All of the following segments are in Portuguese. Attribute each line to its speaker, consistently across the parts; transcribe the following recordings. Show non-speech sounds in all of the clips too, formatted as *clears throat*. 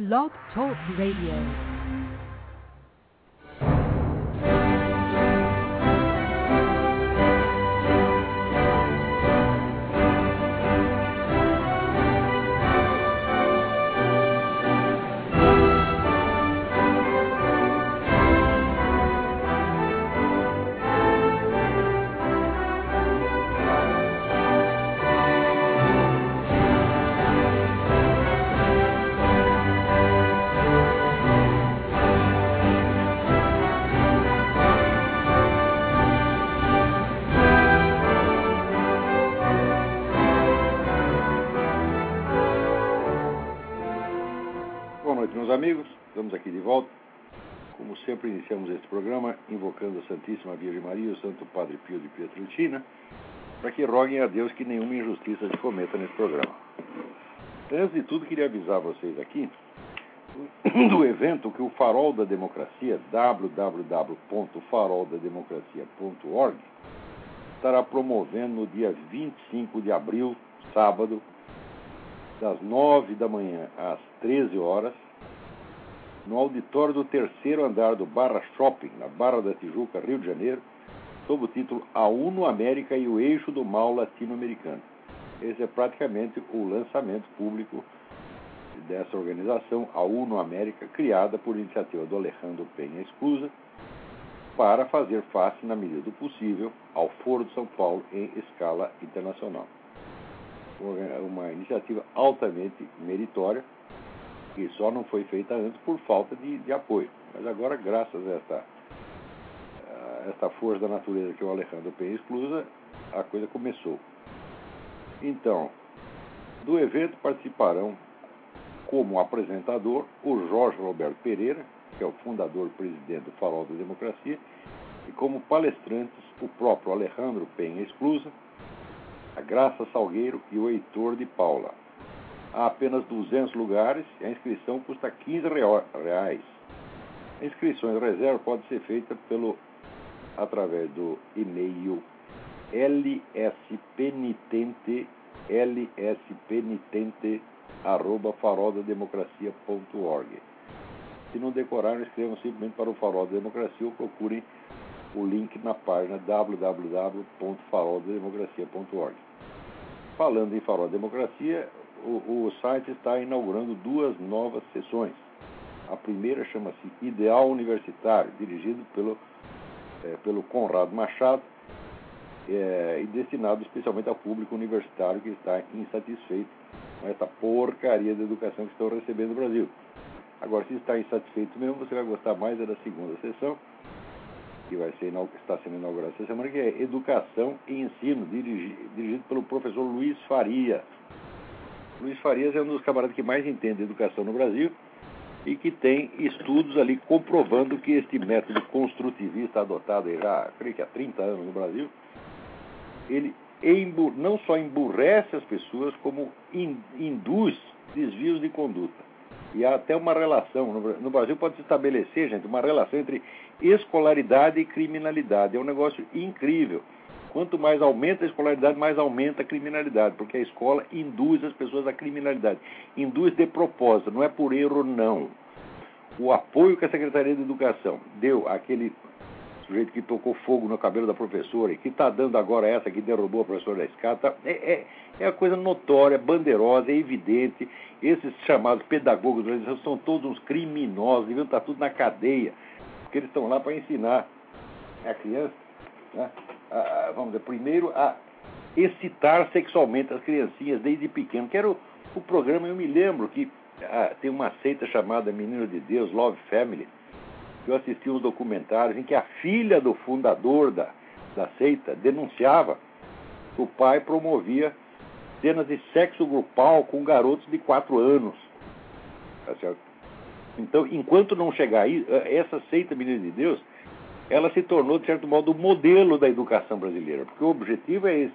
Speaker 1: Blog Talk Radio.
Speaker 2: Sempre, iniciamos este programa invocando a Santíssima Virgem Maria e o Santo Padre Pio de Pietrelcina para que roguem a Deus que nenhuma injustiça se cometa nesse programa. Antes de tudo, queria avisar vocês aqui do evento que o Farol da Democracia, www.faroldademocracia.org, estará promovendo no dia 25 de abril, sábado, das 9 da manhã às 13 horas, no auditório do terceiro andar do Barra Shopping, na Barra da Tijuca, Rio de Janeiro, sob o título A UNO América e o Eixo do Mal Latino-Americano. Esse é praticamente o lançamento público dessa organização, a UNO América, criada por iniciativa do Alejandro Penha Esclusa, para fazer face, na medida do possível, ao Foro de São Paulo em escala internacional uma iniciativa altamente meritória, que só não foi feita antes por falta de, de apoio. Mas agora, graças a esta, a esta força da natureza que o Alejandro Penha exclusa, a coisa começou. Então, do evento participarão como apresentador o Jorge Roberto Pereira, que é o fundador e presidente do Farol da Democracia, e como palestrantes o próprio Alejandro Penha Exclusa, a Graça Salgueiro e o Heitor de Paula. Há apenas 200 lugares e a inscrição custa 15 reais. A inscrição de reserva pode ser feita pelo, através do e-mail lspenitente, lspenitente arroba faroldademocracia.org. Se não decoraram, escrevam simplesmente para o Farol da Democracia ou procurem o link na página www.faroldemocracia.org. Falando em Farol da Democracia, o, o, site está inaugurando duas novas sessões. A primeira chama-se Ideal Universitário, dirigido pelo, é, pelo Conrado Machado é, e destinado especialmente ao público universitário que está insatisfeito com essa porcaria de educação que estão recebendo no Brasil. Agora, se está insatisfeito mesmo, você vai gostar mais da segunda sessão, que vai ser, está sendo inaugurada essa semana, que é Educação e Ensino, dirigido pelo professor Luiz Faria. Luiz Farias é um dos camaradas que mais entende de educação no Brasil e que tem estudos ali comprovando que este método construtivista adotado já, creio que há 30 anos no Brasil, ele não só emburrece as pessoas, como induz desvios de conduta. E há até uma relação, no Brasil pode se estabelecer, gente, uma relação entre escolaridade e criminalidade. É um negócio incrível. Quanto mais aumenta a escolaridade, mais aumenta a criminalidade, porque a escola induz as pessoas à criminalidade. Induz de propósito, não é por erro, não. O apoio que a Secretaria de Educação deu àquele sujeito que tocou fogo no cabelo da professora e que está dando agora essa que derrubou a professora da escada, é, é, é coisa notória, bandeirosa, é evidente. Esses chamados pedagogos são todos uns criminosos, deviam estar tudo na cadeia, porque eles estão lá para ensinar a criança, né, a, vamos dizer, primeiro a excitar sexualmente as criancinhas desde pequeno, que era o, o programa, eu me lembro que ah, tem uma seita chamada Menino de Deus, Love Family, eu assisti uns documentários em que a filha do fundador da, da seita denunciava que o pai promovia cenas de sexo grupal com garotos de 4 anos. Tá? Então, enquanto não chegar aí, essa seita Menina de Deus, ela se tornou, de certo modo, o modelo da educação brasileira, porque o objetivo é esse,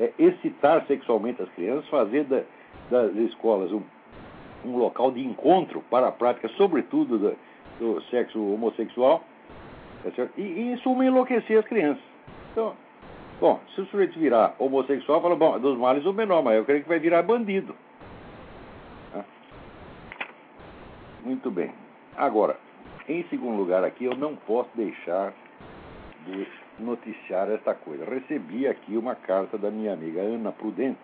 Speaker 2: é excitar sexualmente as crianças, fazer da, das escolas um, um local de encontro para a prática, sobretudo da, do sexo homossexual, tá e, e, em suma, enlouquecer as crianças. Então, bom, se o sujeito virar homossexual, fala, bom, dos males o menor, mas eu creio que vai virar bandido. Tá? Muito bem. Agora, em segundo lugar aqui, eu não posso deixar de noticiar esta coisa. Recebi aqui uma carta da minha amiga Ana Prudente,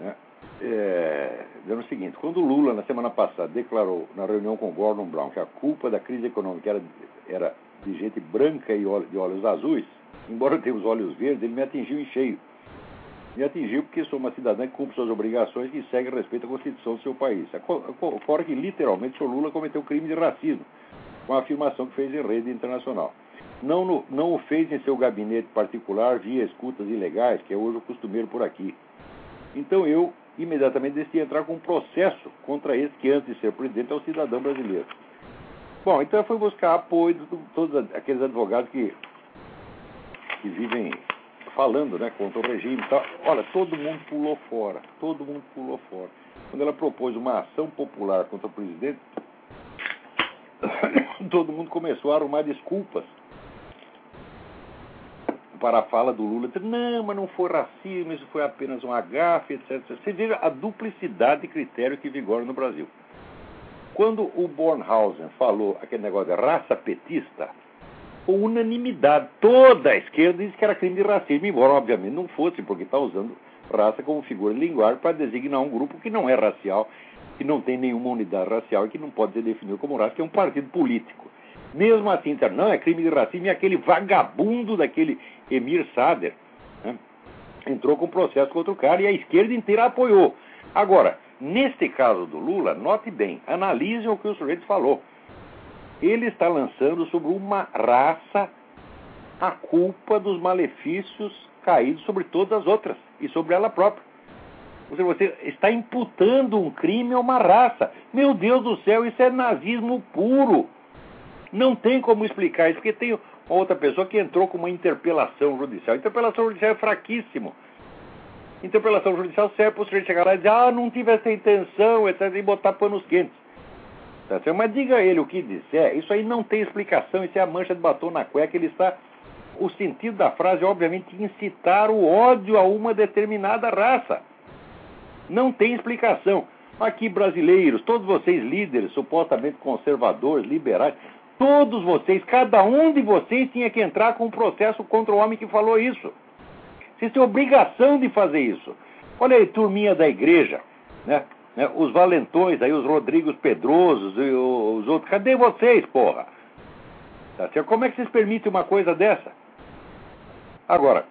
Speaker 2: né, é, dizendo o seguinte: quando Lula, na semana passada, declarou na reunião com Gordon Brown que a culpa da crise econômica era, era de gente branca e de olhos azuis, embora eu tenha os olhos verdes, ele me atingiu em cheio. Me atingiu porque sou uma cidadã que cumpre suas obrigações e segue a respeito à Constituição do seu país. Fora que, literalmente, o senhor Lula cometeu crime de racismo, com a afirmação que fez em rede internacional. Não, no, não o fez em seu gabinete particular via escutas ilegais, que é hoje o costumeiro por aqui. Então eu imediatamente decidi entrar com um processo contra esse que, antes de ser presidente, é o cidadão brasileiro. Bom, então eu fui buscar apoio de todos aqueles advogados que, que vivem falando né, contra o regime tal. Olha, todo mundo pulou fora, todo mundo pulou fora. Quando ela propôs uma ação popular contra o presidente, *coughs* todo mundo começou a arrumar desculpas para a fala do Lula, não, mas não foi racismo, isso foi apenas um agafe, etc. Você veja a duplicidade de critério que vigora no Brasil. Quando o Bornhausen falou aquele negócio de raça petista, com unanimidade, toda a esquerda disse que era crime de racismo, embora obviamente não fosse, porque está usando raça como figura de linguagem para designar um grupo que não é racial, que não tem nenhuma unidade racial e que não pode ser definido como raça, que é um partido político. Mesmo assim, não, é crime de racismo e aquele vagabundo daquele Emir Sader né, entrou com processo contra o cara e a esquerda inteira apoiou. Agora, neste caso do Lula, note bem, analise o que o sujeito falou. Ele está lançando sobre uma raça a culpa dos malefícios caídos sobre todas as outras e sobre ela própria. Ou seja, você está imputando um crime a uma raça. Meu Deus do céu, isso é nazismo puro. Não tem como explicar isso, porque tem outra pessoa que entrou com uma interpelação judicial. Interpelação judicial é fraquíssimo. Interpelação judicial serve para o sujeito chegar lá e dizer, ah, não tive essa intenção, etc., e botar panos quentes. Tá Mas diga a ele o que disser, isso aí não tem explicação, isso é a mancha de batom na cueca, ele está. O sentido da frase é, obviamente, incitar o ódio a uma determinada raça. Não tem explicação. Aqui, brasileiros, todos vocês líderes, supostamente conservadores, liberais, Todos vocês, cada um de vocês tinha que entrar com um processo contra o homem que falou isso. Vocês têm obrigação de fazer isso. Olha aí, turminha da igreja, né? Né? Os valentões aí, os Rodrigos Pedrosos e os outros. Cadê vocês, porra? Tá Como é que vocês permitem uma coisa dessa? Agora,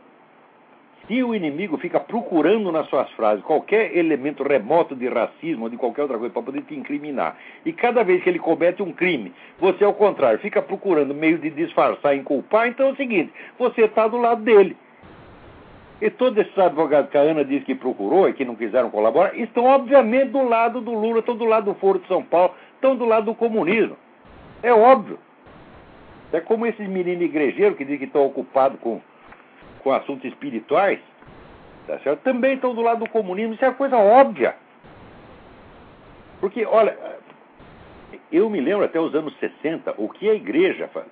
Speaker 2: se o inimigo fica procurando nas suas frases qualquer elemento remoto de racismo ou de qualquer outra coisa para poder te incriminar, e cada vez que ele comete um crime, você, ao contrário, fica procurando meio de disfarçar e culpar, então é o seguinte: você está do lado dele. E todos esses advogados que a Ana disse que procurou e que não quiseram colaborar, estão obviamente do lado do Lula, estão do lado do Foro de São Paulo, estão do lado do comunismo. É óbvio. É como esses meninos igrejeiros que dizem que estão ocupados com com assuntos espirituais, tá certo? também estão do lado do comunismo. Isso é coisa óbvia. Porque, olha, eu me lembro até os anos 60, o que a igreja faz.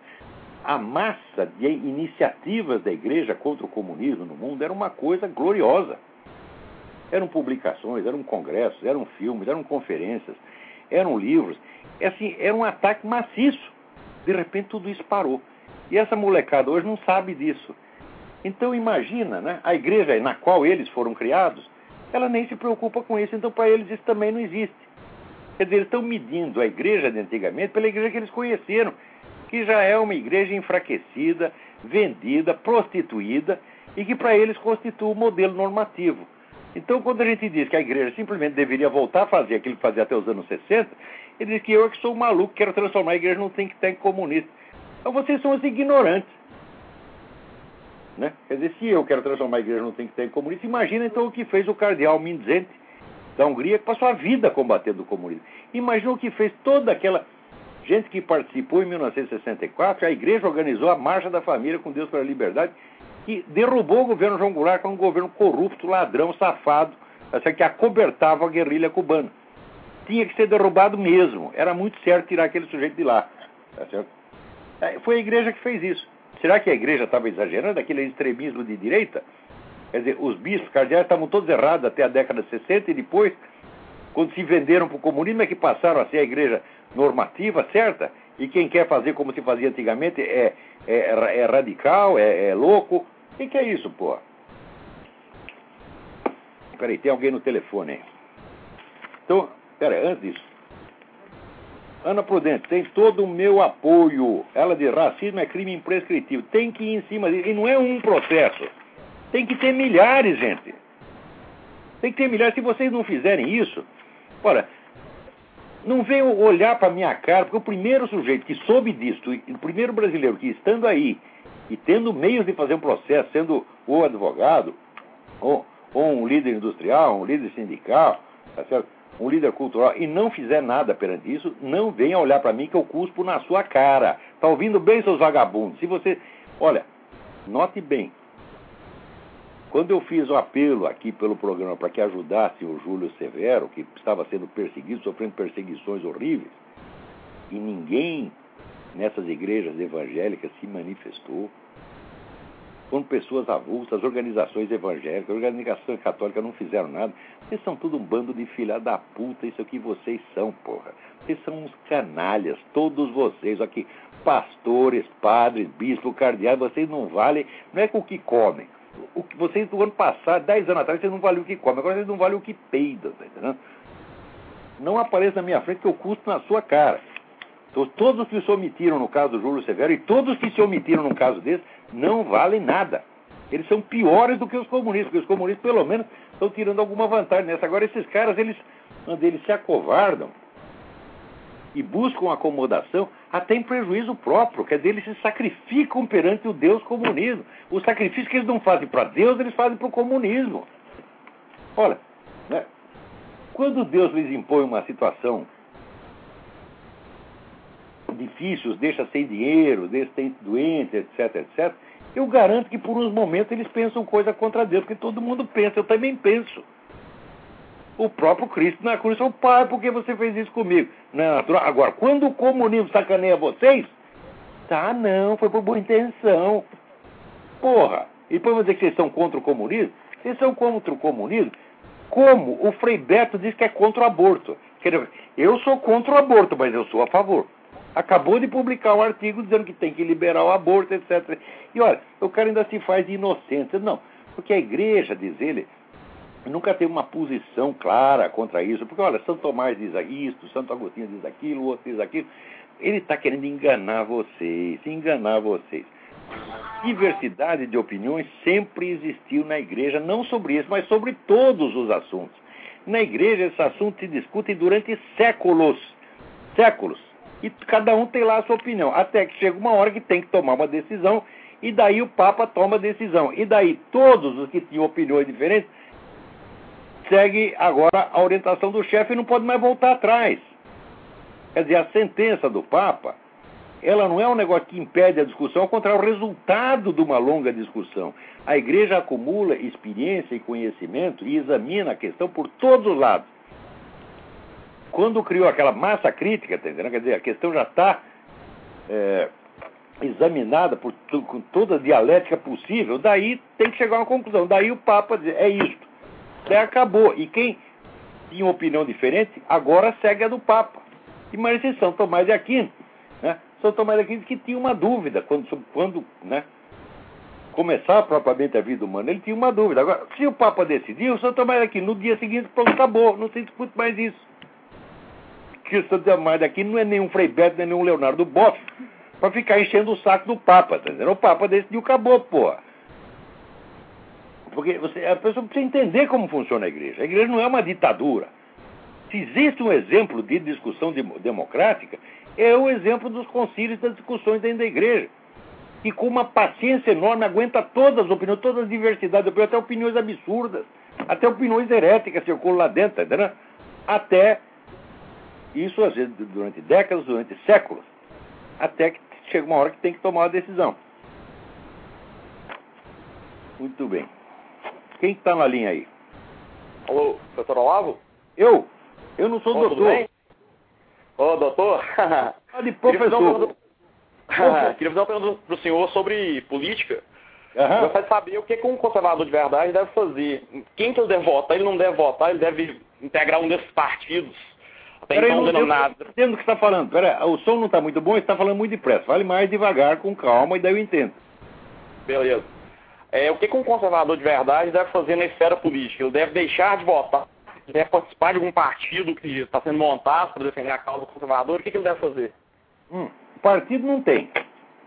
Speaker 2: A massa de iniciativas da igreja contra o comunismo no mundo era uma coisa gloriosa. Eram publicações, eram congressos, eram filmes, eram conferências, eram livros. É assim, era um ataque maciço. De repente tudo isso parou. E essa molecada hoje não sabe disso. Então imagina, né, a igreja na qual eles foram criados, ela nem se preocupa com isso, então para eles isso também não existe. Quer dizer, eles estão medindo a igreja de antigamente pela igreja que eles conheceram, que já é uma igreja enfraquecida, vendida, prostituída e que para eles constitui o modelo normativo. Então, quando a gente diz que a igreja simplesmente deveria voltar a fazer aquilo que fazia até os anos 60, ele diz que eu é que sou maluco, quero transformar a igreja num think tank comunista. Então, vocês são os ignorantes. Né? Quer dizer, se eu quero transformar a igreja num think tank comunista, imagina então o que fez o cardeal Mindzente da Hungria, que passou a vida combatendo o comunismo. Imagina o que fez toda aquela gente que participou em 1964, a igreja organizou a Marcha da Família com Deus pela Liberdade, que derrubou o governo João Goulart, que é um governo corrupto, ladrão, safado, que acobertava a guerrilha cubana. Tinha que ser derrubado mesmo. Era muito certo tirar aquele sujeito de lá. Tá? É, foi a igreja que fez isso. Será que a igreja estava exagerando aquele extremismo de direita? Quer dizer, os bispos cardeais estavam todos errados até a década de 60 e depois quando se venderam para o comunismo, é que passaram a ser a igreja normativa, certa? E quem quer fazer como se fazia antigamente é, é, é radical, é, é louco. O que, que é isso, pô? Peraí, tem alguém no telefone aí. Então, peraí, antes disso. Ana Prudente, tem todo o meu apoio. Ela de racismo é crime imprescritível. Tem que ir em cima disso. E não é um processo. Tem que ter milhares, gente. Tem que ter milhares. Se vocês não fizerem isso, olha, não venham olhar para minha cara, porque o primeiro sujeito que soube disso, o primeiro brasileiro que estando aí e tendo meios de fazer um processo, sendo o advogado, ou, ou um líder industrial, um líder sindical, tá certo? um líder cultural, e não fizer nada perante isso, não venha olhar para mim que eu cuspo na sua cara. Tá ouvindo bem, seus vagabundos? Se você. Olha, note bem. Quando eu fiz o apelo aqui pelo programa para que ajudasse o Júlio Severo, que estava sendo perseguido, sofrendo perseguições horríveis, e ninguém nessas igrejas evangélicas se manifestou, quando pessoas avulsas, organizações evangélicas, organizações católicas não fizeram nada. Vocês são tudo um bando de filha da puta, isso é o que vocês são, porra. Vocês são uns canalhas, todos vocês aqui, pastores, padres, bispos, cardeais, vocês não valem, não é com o que comem. O que vocês do ano passado, dez anos atrás, vocês não valiam o que comem, agora vocês não valem o que peidam, tá entendendo? Não apareça na minha frente que eu custo na sua cara. Então, todos que se omitiram no caso do Júlio Severo e todos que se omitiram no caso desse não valem nada. Eles são piores do que os comunistas, porque os comunistas, pelo menos, estão tirando alguma vantagem nessa. Agora, esses caras, eles, eles se acovardam e buscam acomodação, até em prejuízo próprio. Quer dizer, eles se sacrificam perante o Deus comunismo. O sacrifício que eles não fazem para Deus, eles fazem para o comunismo. Olha, né? quando Deus lhes impõe uma situação difícil, os deixa sem dinheiro, deixa doente, etc, etc, eu garanto que por uns momentos eles pensam coisa contra Deus, porque todo mundo pensa, eu também penso. O próprio Cristo na cruz falou, pai, por que você fez isso comigo? Não. Agora, quando o comunismo sacaneia vocês, tá, não, foi por boa intenção. Porra, e depois vão dizer que vocês são contra o comunismo? Vocês são contra o comunismo? Como o Frei Beto diz que é contra o aborto. Eu sou contra o aborto, mas eu sou a favor acabou de publicar um artigo dizendo que tem que liberar o aborto, etc. E olha, o cara ainda se faz de inocente. Não, porque a igreja, diz ele, nunca teve uma posição clara contra isso. Porque, olha, São Tomás diz isso, Santo Agostinho diz aquilo, o outro diz aquilo. Ele está querendo enganar vocês, enganar vocês. Diversidade de opiniões sempre existiu na igreja, não sobre isso, mas sobre todos os assuntos. Na igreja, esses assuntos se discutem durante séculos. Séculos e cada um tem lá a sua opinião. Até que chega uma hora que tem que tomar uma decisão, e daí o Papa toma a decisão. E daí todos os que tinham opiniões diferentes seguem agora a orientação do chefe e não pode mais voltar atrás. Quer dizer, a sentença do Papa, ela não é um negócio que impede a discussão, ao contrário, é o resultado de uma longa discussão. A igreja acumula experiência e conhecimento e examina a questão por todos os lados quando criou aquela massa crítica, tá entendendo? quer dizer, a questão já está é, examinada por com toda a dialética possível, daí tem que chegar a uma conclusão. Daí o Papa diz, é isto. Daí acabou. E quem tinha uma opinião diferente, agora segue a do Papa. E esse São Tomás de Aquino. Né? São Tomás de Aquino que tinha uma dúvida quando, quando né, começar propriamente a vida humana, ele tinha uma dúvida. Agora, se o Papa decidiu, São Tomás de Aquino, no dia seguinte, pronto, acabou, não se discute mais isso que o Santo Amaro aqui não é nenhum Frei Beto, nem nenhum Leonardo Boff, para ficar enchendo o saco do Papa, tá? O Papa decidiu, acabou, porra. Porque você, a pessoa precisa entender como funciona a igreja. A igreja não é uma ditadura. Se existe um exemplo de discussão de, democrática, é o exemplo dos concílios das discussões dentro da igreja. E com uma paciência enorme aguenta todas as opiniões, todas as diversidades, até opiniões absurdas, até opiniões heréticas circulam lá dentro, tá entendendo? Até isso, às vezes, durante décadas, durante séculos, até que chega uma hora que tem que tomar uma decisão. Muito bem. Quem está na linha aí?
Speaker 1: Alô, doutor Olavo?
Speaker 2: Eu? Eu não sou doutor. Tudo bem?
Speaker 1: Ô, doutor? *laughs*
Speaker 2: Ah, de professor. *laughs*
Speaker 1: Queria fazer uma pergunta para o senhor sobre política. Uhum. Gostaria de saber o que, que um conservador de verdade deve fazer. Quem que ele deve votar? Ele não deve votar, ele deve integrar um desses partidos.
Speaker 2: Até Peraí, então denominado. Eu entendo o que você está falando. Pera, o som não está muito bom, você está falando muito depressa. Fale mais devagar, com calma, e daí eu entendo.
Speaker 1: Beleza. É, o que, que um conservador de verdade deve fazer na esfera política? Ele deve deixar de votar, deve participar de algum partido que está sendo montado para defender a causa conservadora. O que, que ele deve fazer?
Speaker 2: Hum, partido não tem.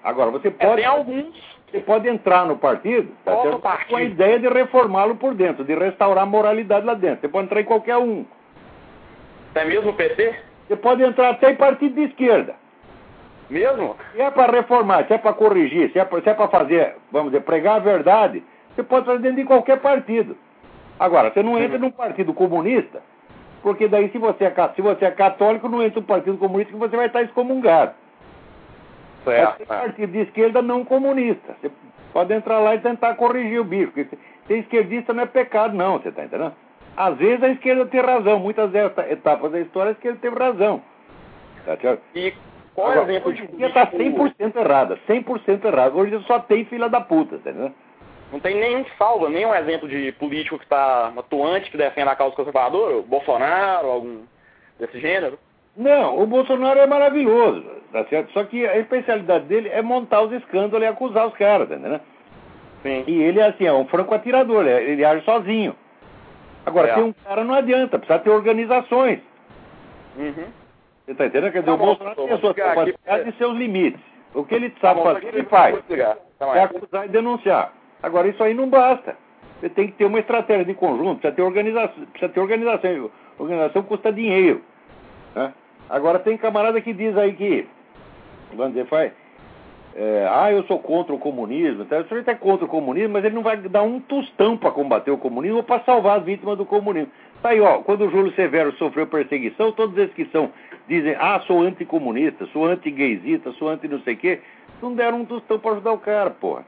Speaker 2: Agora, você pode. É,
Speaker 1: tem alguns.
Speaker 2: Você pode entrar no partido,
Speaker 1: tá partido?
Speaker 2: com a ideia de reformá-lo por dentro, de restaurar a moralidade lá dentro. Você pode entrar em qualquer um.
Speaker 1: Até mesmo o PT?
Speaker 2: Você pode entrar até em partido de esquerda.
Speaker 1: Mesmo?
Speaker 2: Se é para reformar, se é para corrigir, se é para é fazer, vamos dizer, pregar a verdade, você pode fazer dentro de qualquer partido. Agora, você não entra num partido comunista, porque daí se você é, se você é católico, não entra no partido comunista que você vai estar excomungado.
Speaker 1: Certo.
Speaker 2: Tem partido de esquerda não comunista. Você pode entrar lá e tentar corrigir o bicho. Porque ser esquerdista não é pecado, não, você está entendendo? Às vezes a esquerda tem razão. Muitas dessas etapas da história a esquerda teve razão.
Speaker 1: Tá certo? E qual é o exemplo
Speaker 2: está 100% errada. 100% errada. Hoje só tem filha da puta, tá entendeu?
Speaker 1: Não tem nenhum que salva, nenhum exemplo de político que está atuante, que defende a causa conservadora, o Bolsonaro, algum desse gênero?
Speaker 2: Não, o Bolsonaro é maravilhoso, tá certo? Só que a especialidade dele é montar os escândalos e acusar os caras, entendeu?
Speaker 1: Sim.
Speaker 2: E ele, assim, é um franco atirador, ele age sozinho. Agora, é. tem um cara não adianta, precisa ter organizações.
Speaker 1: Uhum.
Speaker 2: Você tá entendendo? Quer dizer, tá o Bolsonaro tem as suas capacidades e seus limites. O que ele sabe tá fazer, ele faz. Tá é acusar e denunciar. Agora, isso aí não basta. Você tem que ter uma estratégia de conjunto, precisa ter organização. Precisa ter organização. Organização custa dinheiro. Né? Agora tem camarada que diz aí que, vamos dizer, faz, é, ah, eu sou contra o comunismo. Então, o senhor é contra o comunismo, mas ele não vai dar um tostão para combater o comunismo ou para salvar as vítimas do comunismo. Tá aí, ó, quando o Júlio Severo sofreu perseguição, todos esses que são, dizem, ah, sou anticomunista, sou anti-gaysista, sou anti não sei o quê, não deram um tostão para ajudar o cara, porra.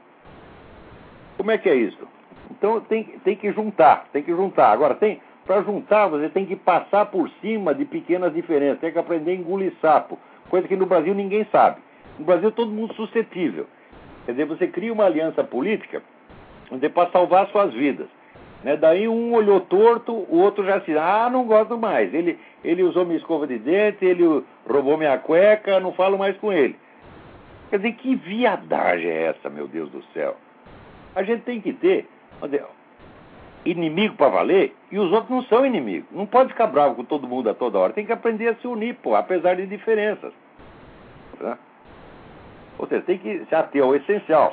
Speaker 2: Como é que é isso? Então tem, tem que juntar, tem que juntar. Agora, tem, para juntar, você tem que passar por cima de pequenas diferenças, tem que aprender a engolir sapo, coisa que no Brasil ninguém sabe. No Brasil todo mundo suscetível. Quer dizer, você cria uma aliança política para salvar suas vidas. Né? Daí um olhou torto, o outro já se, ah, não gosto mais. Ele, ele usou minha escova de dente, ele roubou minha cueca, não falo mais com ele. Quer dizer, que viadagem é essa, meu Deus do céu? A gente tem que ter, dizer, inimigo para valer e os outros não são inimigos. Não pode ficar bravo com todo mundo a toda hora. Tem que aprender a se unir, pô, apesar de diferenças. Tá? Ou seja, tem que se ater ao essencial.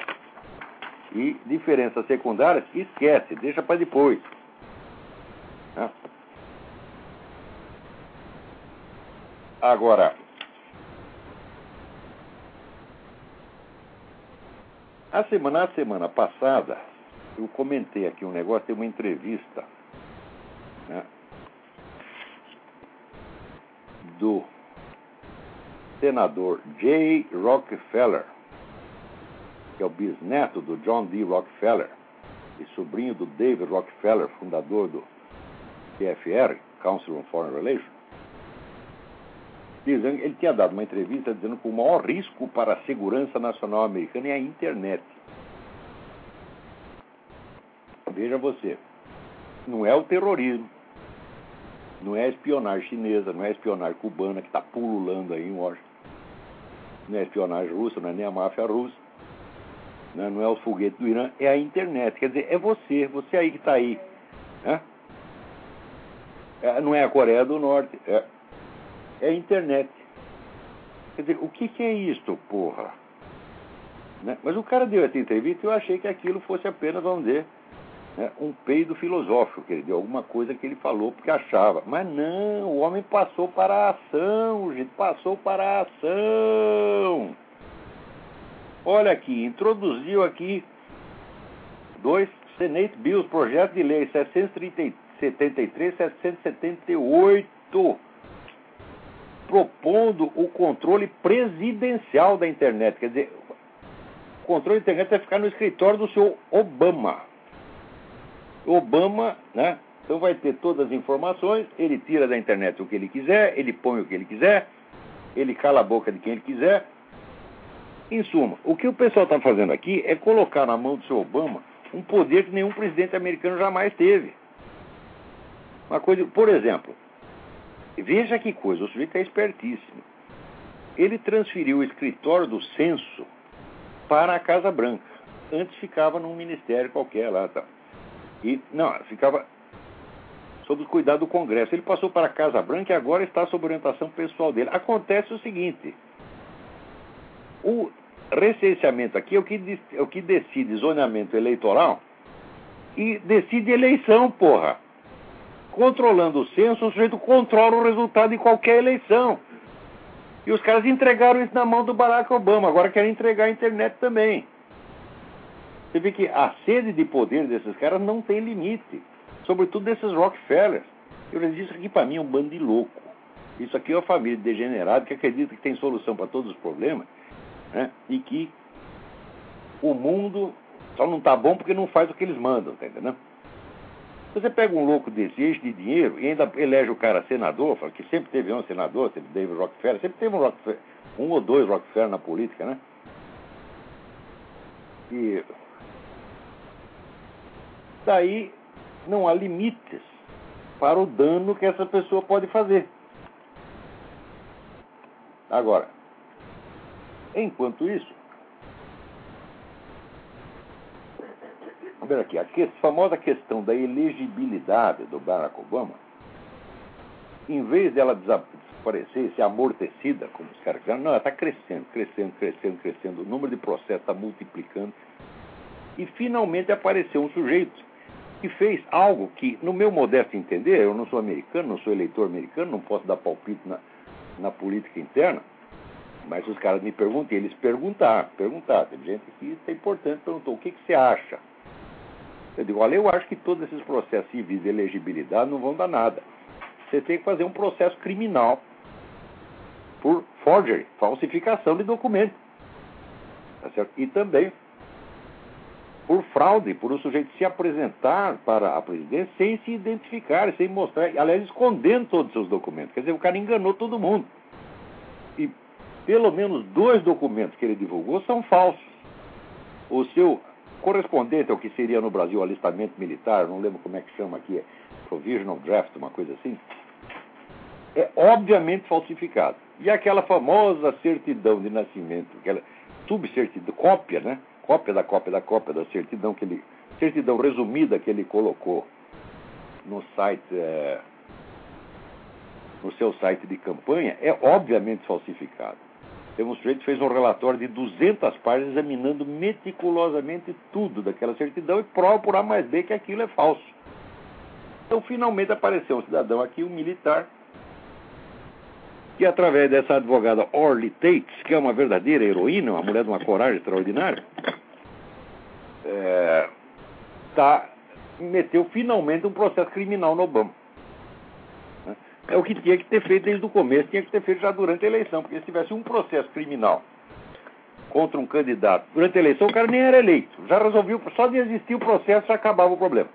Speaker 2: E diferenças secundárias, esquece, deixa para depois. Tá? Agora, a semana, a semana passada, eu comentei aqui um negócio, tem uma entrevista né, do senador Jay Rockefeller, que é o bisneto do John D. Rockefeller e sobrinho do David Rockefeller, fundador do CFR, Council on Foreign Relations, dizendo ele tinha dado uma entrevista dizendo que o maior risco para a segurança nacional americana é a internet. Veja você, não é o terrorismo, não é a espionagem chinesa, não é a espionagem cubana que está pululando aí em Washington, não é a espionagem russa, não é nem a máfia russa, né? não é o foguete do Irã, é a internet. Quer dizer, é você, você aí que está aí. Né? É, não é a Coreia do Norte, é, é a internet. Quer dizer, o que, que é isto, porra? Né? Mas o cara deu essa entrevista e eu achei que aquilo fosse apenas, vamos dizer, né, um peido filosófico, que ele deu alguma coisa que ele falou porque achava. Mas não, o homem passou para a ação, gente, passou para a ação. Olha aqui, introduziu aqui dois Senate Bills, projeto de lei 773 778, propondo o controle presidencial da internet. Quer dizer, o controle da internet vai ficar no escritório do senhor Obama. Obama, né? Então vai ter todas as informações, ele tira da internet o que ele quiser, ele põe o que ele quiser, ele cala a boca de quem ele quiser. Em suma, o que o pessoal está fazendo aqui é colocar na mão do seu Obama um poder que nenhum presidente americano jamais teve. Uma coisa, por exemplo, veja que coisa, o sujeito é espertíssimo. Ele transferiu o escritório do censo para a Casa Branca. Antes ficava num ministério qualquer lá, tá? E não, ficava sob o cuidado do Congresso. Ele passou para a Casa Branca e agora está sob orientação pessoal dele. Acontece o seguinte: o recenseamento aqui é o que, é o que decide zoneamento eleitoral e decide eleição, porra. Controlando o censo, o sujeito controla o resultado de qualquer eleição. E os caras entregaram isso na mão do Barack Obama, agora querem entregar a internet também. Você vê que a sede de poder desses caras não tem limite, sobretudo desses Rockefellers. Eu disse aqui para mim é um bando de louco. Isso aqui é uma família degenerada que acredita que tem solução para todos os problemas né? e que o mundo só não está bom porque não faz o que eles mandam, tá? Você pega um louco desse, de dinheiro e ainda elege o cara senador, fala que sempre teve um senador, teve David Rockefeller, sempre teve um, Rockefeller, um ou dois Rockefeller na política, né? E daí não há limites para o dano que essa pessoa pode fazer. Agora, Enquanto isso, ver aqui, a que, famosa questão da elegibilidade do Barack Obama, em vez dela desaparecer, ser amortecida, como os caras dizem, não, ela está crescendo, crescendo, crescendo, crescendo, o número de processos está multiplicando. E finalmente apareceu um sujeito que fez algo que, no meu modesto entender, eu não sou americano, não sou eleitor americano, não posso dar palpite na, na política interna, mas os caras me perguntam, eles perguntaram, perguntaram. Tem gente que é importante, perguntou, o que, que você acha? Eu digo, olha, eu acho que todos esses processos civis de elegibilidade não vão dar nada. Você tem que fazer um processo criminal por forgery, falsificação de documento. Tá certo? E também por fraude, por o sujeito se apresentar para a presidência sem se identificar, sem mostrar, aliás, escondendo todos os seus documentos. Quer dizer, o cara enganou todo mundo. E pelo menos dois documentos que ele divulgou são falsos. O seu correspondente ao que seria no Brasil alistamento militar, não lembro como é que chama aqui, é provisional draft, uma coisa assim, é obviamente falsificado. E aquela famosa certidão de nascimento, aquela subcertidão, cópia, né? Cópia da cópia da cópia da certidão que ele, certidão resumida que ele colocou no site é, no seu site de campanha é obviamente falsificado. Temos um sujeito que fez um relatório de 200 páginas examinando meticulosamente tudo daquela certidão e prova por A mais B que aquilo é falso. Então, finalmente apareceu um cidadão aqui, um militar, que através dessa advogada Orly Tates, que é uma verdadeira heroína, uma mulher de uma coragem extraordinária, é, tá, meteu finalmente um processo criminal no Obama é o que tinha que ter feito desde o começo, tinha que ter feito já durante a eleição, porque se tivesse um processo criminal contra um candidato durante a eleição, o cara nem era eleito. Já resolveu, só de existir o processo já acabava o problema.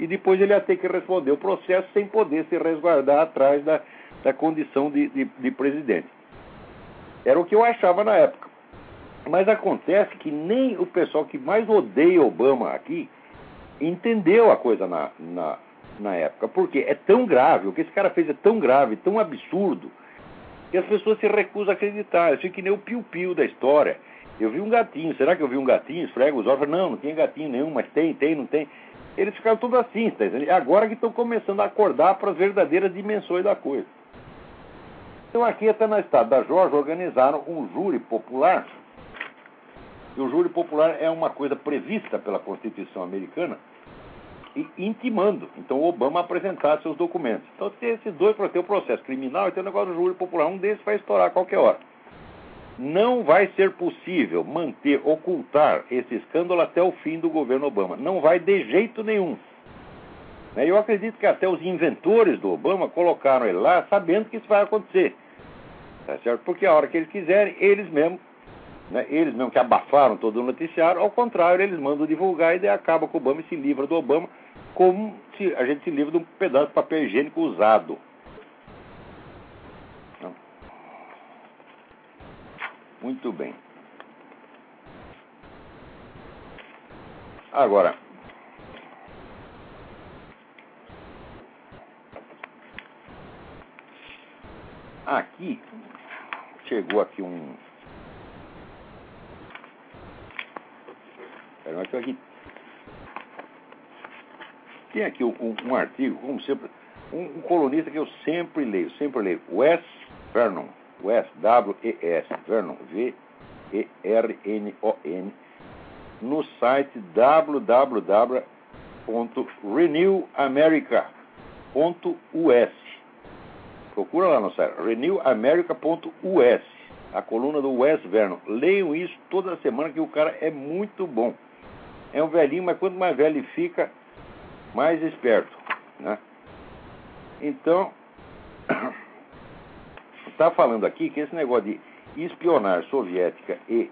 Speaker 2: E depois ele ia ter que responder o processo sem poder se resguardar atrás da, da condição de, de, de presidente. Era o que eu achava na época. Mas acontece que nem o pessoal que mais odeia Obama aqui entendeu a coisa na, na, na época. Porque é tão grave, o que esse cara fez é tão grave, tão absurdo, que as pessoas se recusam a acreditar. Eu sei que nem o piu-piu da história. Eu vi um gatinho, será que eu vi um gatinho? Esfrega os olhos, não, não tem gatinho nenhum, mas tem, tem, não tem. Eles ficaram todos assim, tá agora que estão começando a acordar para as verdadeiras dimensões da coisa. Então aqui até na Estado da Jorge organizaram um júri popular. E o júri popular é uma coisa prevista pela Constituição americana, intimando, então, Obama apresentar seus documentos. Então, tem esses dois para ter o processo criminal e tem o negócio do júri popular. Um desses vai estourar a qualquer hora. Não vai ser possível manter, ocultar esse escândalo até o fim do governo Obama. Não vai de jeito nenhum. Né, eu acredito que até os inventores do Obama colocaram ele lá sabendo que isso vai acontecer. Tá certo? Porque a hora que eles quiserem, eles mesmos né? Eles mesmo que abafaram todo o noticiário, ao contrário, eles mandam divulgar e daí acaba com o Obama e se livra do Obama, como se a gente se livra de um pedaço de papel higiênico usado. Então, muito bem. Agora, aqui chegou aqui um Tem aqui um, um artigo, como sempre, um, um, colunista que eu sempre leio, sempre leio, Wes Vernon, Wes, W-E-S, Vernon, V-E-R-N-O-N, no site www.renewamerica.us. Procura lá no site, renewamerica.us, a coluna do Wes Vernon. Leiam isso toda semana que o cara é muito bom. É um velhinho, mas quanto mais velho ele fica, mais esperto. Né? Então, está *coughs* falando aqui que esse negócio de espionar soviética e,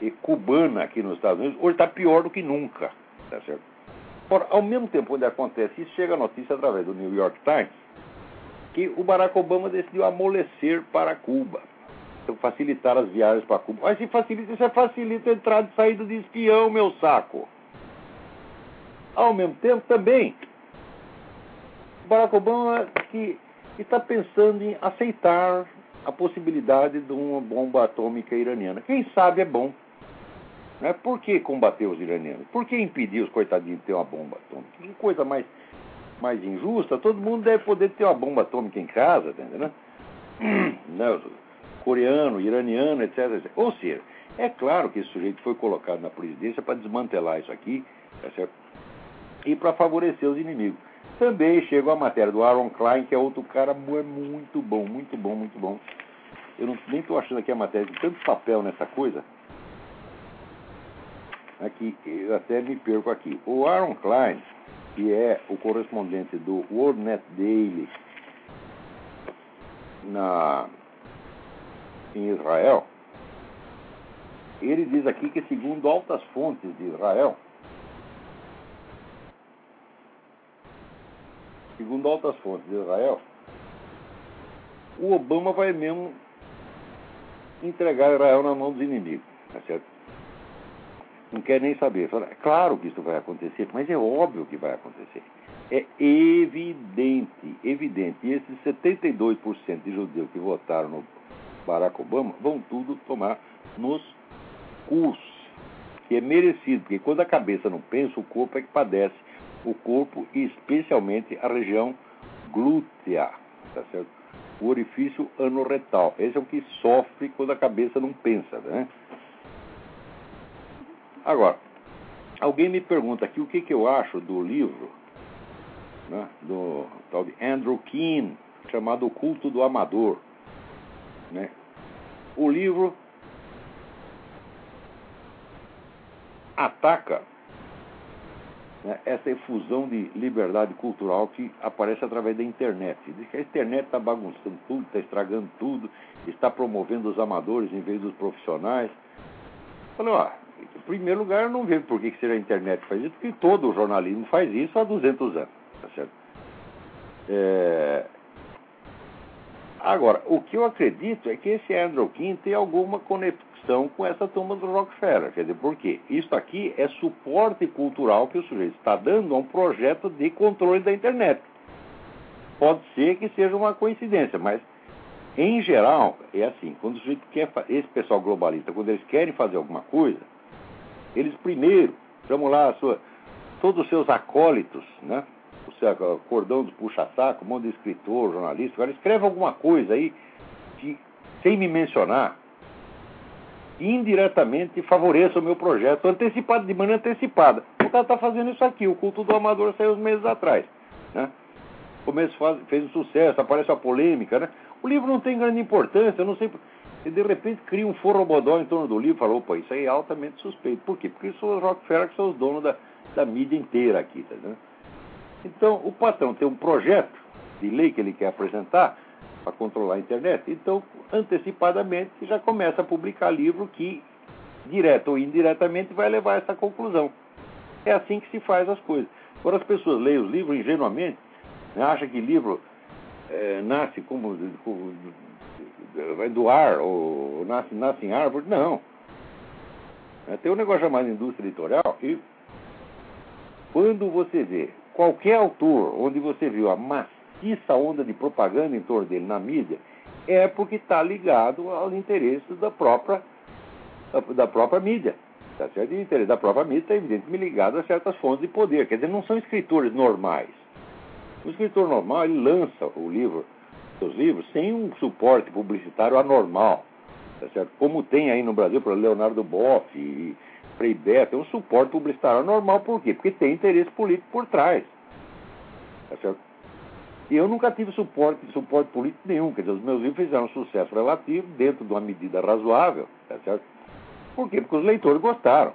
Speaker 2: e cubana aqui nos Estados Unidos hoje está pior do que nunca. Tá certo? Ora, ao mesmo tempo onde acontece isso, chega a notícia através do New York Times que o Barack Obama decidiu amolecer para Cuba. Facilitar as viagens para Cuba. Mas se facilita, isso é facilita a entrada e saída de espião, meu saco. Ao mesmo tempo, também, Barack Obama que está pensando em aceitar a possibilidade de uma bomba atômica iraniana. Quem sabe é bom. Né? Por que combater os iranianos? Por que impedir os coitadinhos de ter uma bomba atômica? Que coisa mais, mais injusta. Todo mundo deve poder ter uma bomba atômica em casa, entendeu? *clears throat* Né? Coreano, iraniano, etc, etc. Ou seja, é claro que esse sujeito foi colocado na presidência para desmantelar isso aqui, tá certo? e para favorecer os inimigos. Também chegou a matéria do Aaron Klein, que é outro cara muito bom, muito bom, muito bom. Eu não, nem estou achando aqui a matéria de tanto papel nessa coisa. Aqui, eu até me perco aqui. O Aaron Klein, que é o correspondente do WorldNet Daily na, em Israel, ele diz aqui que, segundo altas fontes de Israel, segundo altas fontes de Israel, o Obama vai mesmo entregar Israel na mão dos inimigos. Tá certo? Não quer nem saber. Fala, é claro que isso vai acontecer, mas é óbvio que vai acontecer. É evidente, evidente. E esses 72% de judeus que votaram no Barack Obama vão tudo tomar nos cursos, que é merecido, porque quando a cabeça não pensa, o corpo é que padece o corpo e especialmente a região glútea, tá certo? O orifício anorretal. Esse é o que sofre quando a cabeça não pensa, né? Agora, alguém me pergunta aqui o que, que eu acho do livro né, do tal de Andrew Keane, chamado O Culto do Amador. Né? O livro ataca né, essa efusão de liberdade cultural que aparece através da internet. Diz que a internet está bagunçando tudo, está estragando tudo, está promovendo os amadores em vez dos profissionais. Falei, ó, em primeiro lugar, eu não vejo por que, que seja a internet que faz isso, porque todo jornalismo faz isso há 200 anos, tá certo? É... Agora, o que eu acredito é que esse Andrew King tem alguma conexão com essa turma do Rockefeller. Quer dizer, por quê? Isso aqui é suporte cultural que o sujeito está dando a um projeto de controle da internet. Pode ser que seja uma coincidência, mas em geral é assim, quando o sujeito quer, esse pessoal globalista, quando eles querem fazer alguma coisa, eles primeiro chamam lá sua, todos os seus acólitos, né? Cordão dos puxa-saco, um monte de escritor, jornalista, agora escreve alguma coisa aí que, sem me mencionar, indiretamente favoreça o meu projeto, antecipado, de maneira antecipada. O cara está fazendo isso aqui, o culto do amador saiu uns meses atrás. Né? Começo faz, fez um sucesso, aparece uma polêmica, né? O livro não tem grande importância, eu não sei. E de repente cria um forrobodó em torno do livro e falou, opa, isso aí é altamente suspeito. Por quê? Porque são os Rockefeller que são os donos da, da mídia inteira aqui, tá vendo? Então, o patrão tem um projeto de lei que ele quer apresentar, para controlar a internet. Então, antecipadamente, já começa a publicar livro que, direto ou indiretamente, vai levar a essa conclusão. É assim que se faz as coisas. Agora, as pessoas leem os livros ingenuamente, né, acham que livro é, nasce como, como do ar, ou nasce, nasce em árvore. Não. Tem um negócio chamado indústria editorial e quando você vê qualquer autor onde você viu a maciça onda de propaganda em torno dele na mídia, é porque está ligado aos interesses da própria, da própria mídia. Tá certo? O interesse da própria mídia está evidentemente ligado a certas fontes de poder. Quer dizer, não são escritores normais. O escritor normal ele lança o livro, seus livros, sem um suporte publicitário anormal. Tá certo? Como tem aí no Brasil para Leonardo Boff e Frei Beto, é um suporte publicitário anormal. Por quê? Porque tem interesse político por trás. Tá certo? E eu nunca tive suporte, suporte político nenhum. Quer dizer, os meus livros fizeram sucesso relativo dentro de uma medida razoável. Tá certo? Por quê? Porque os leitores gostaram.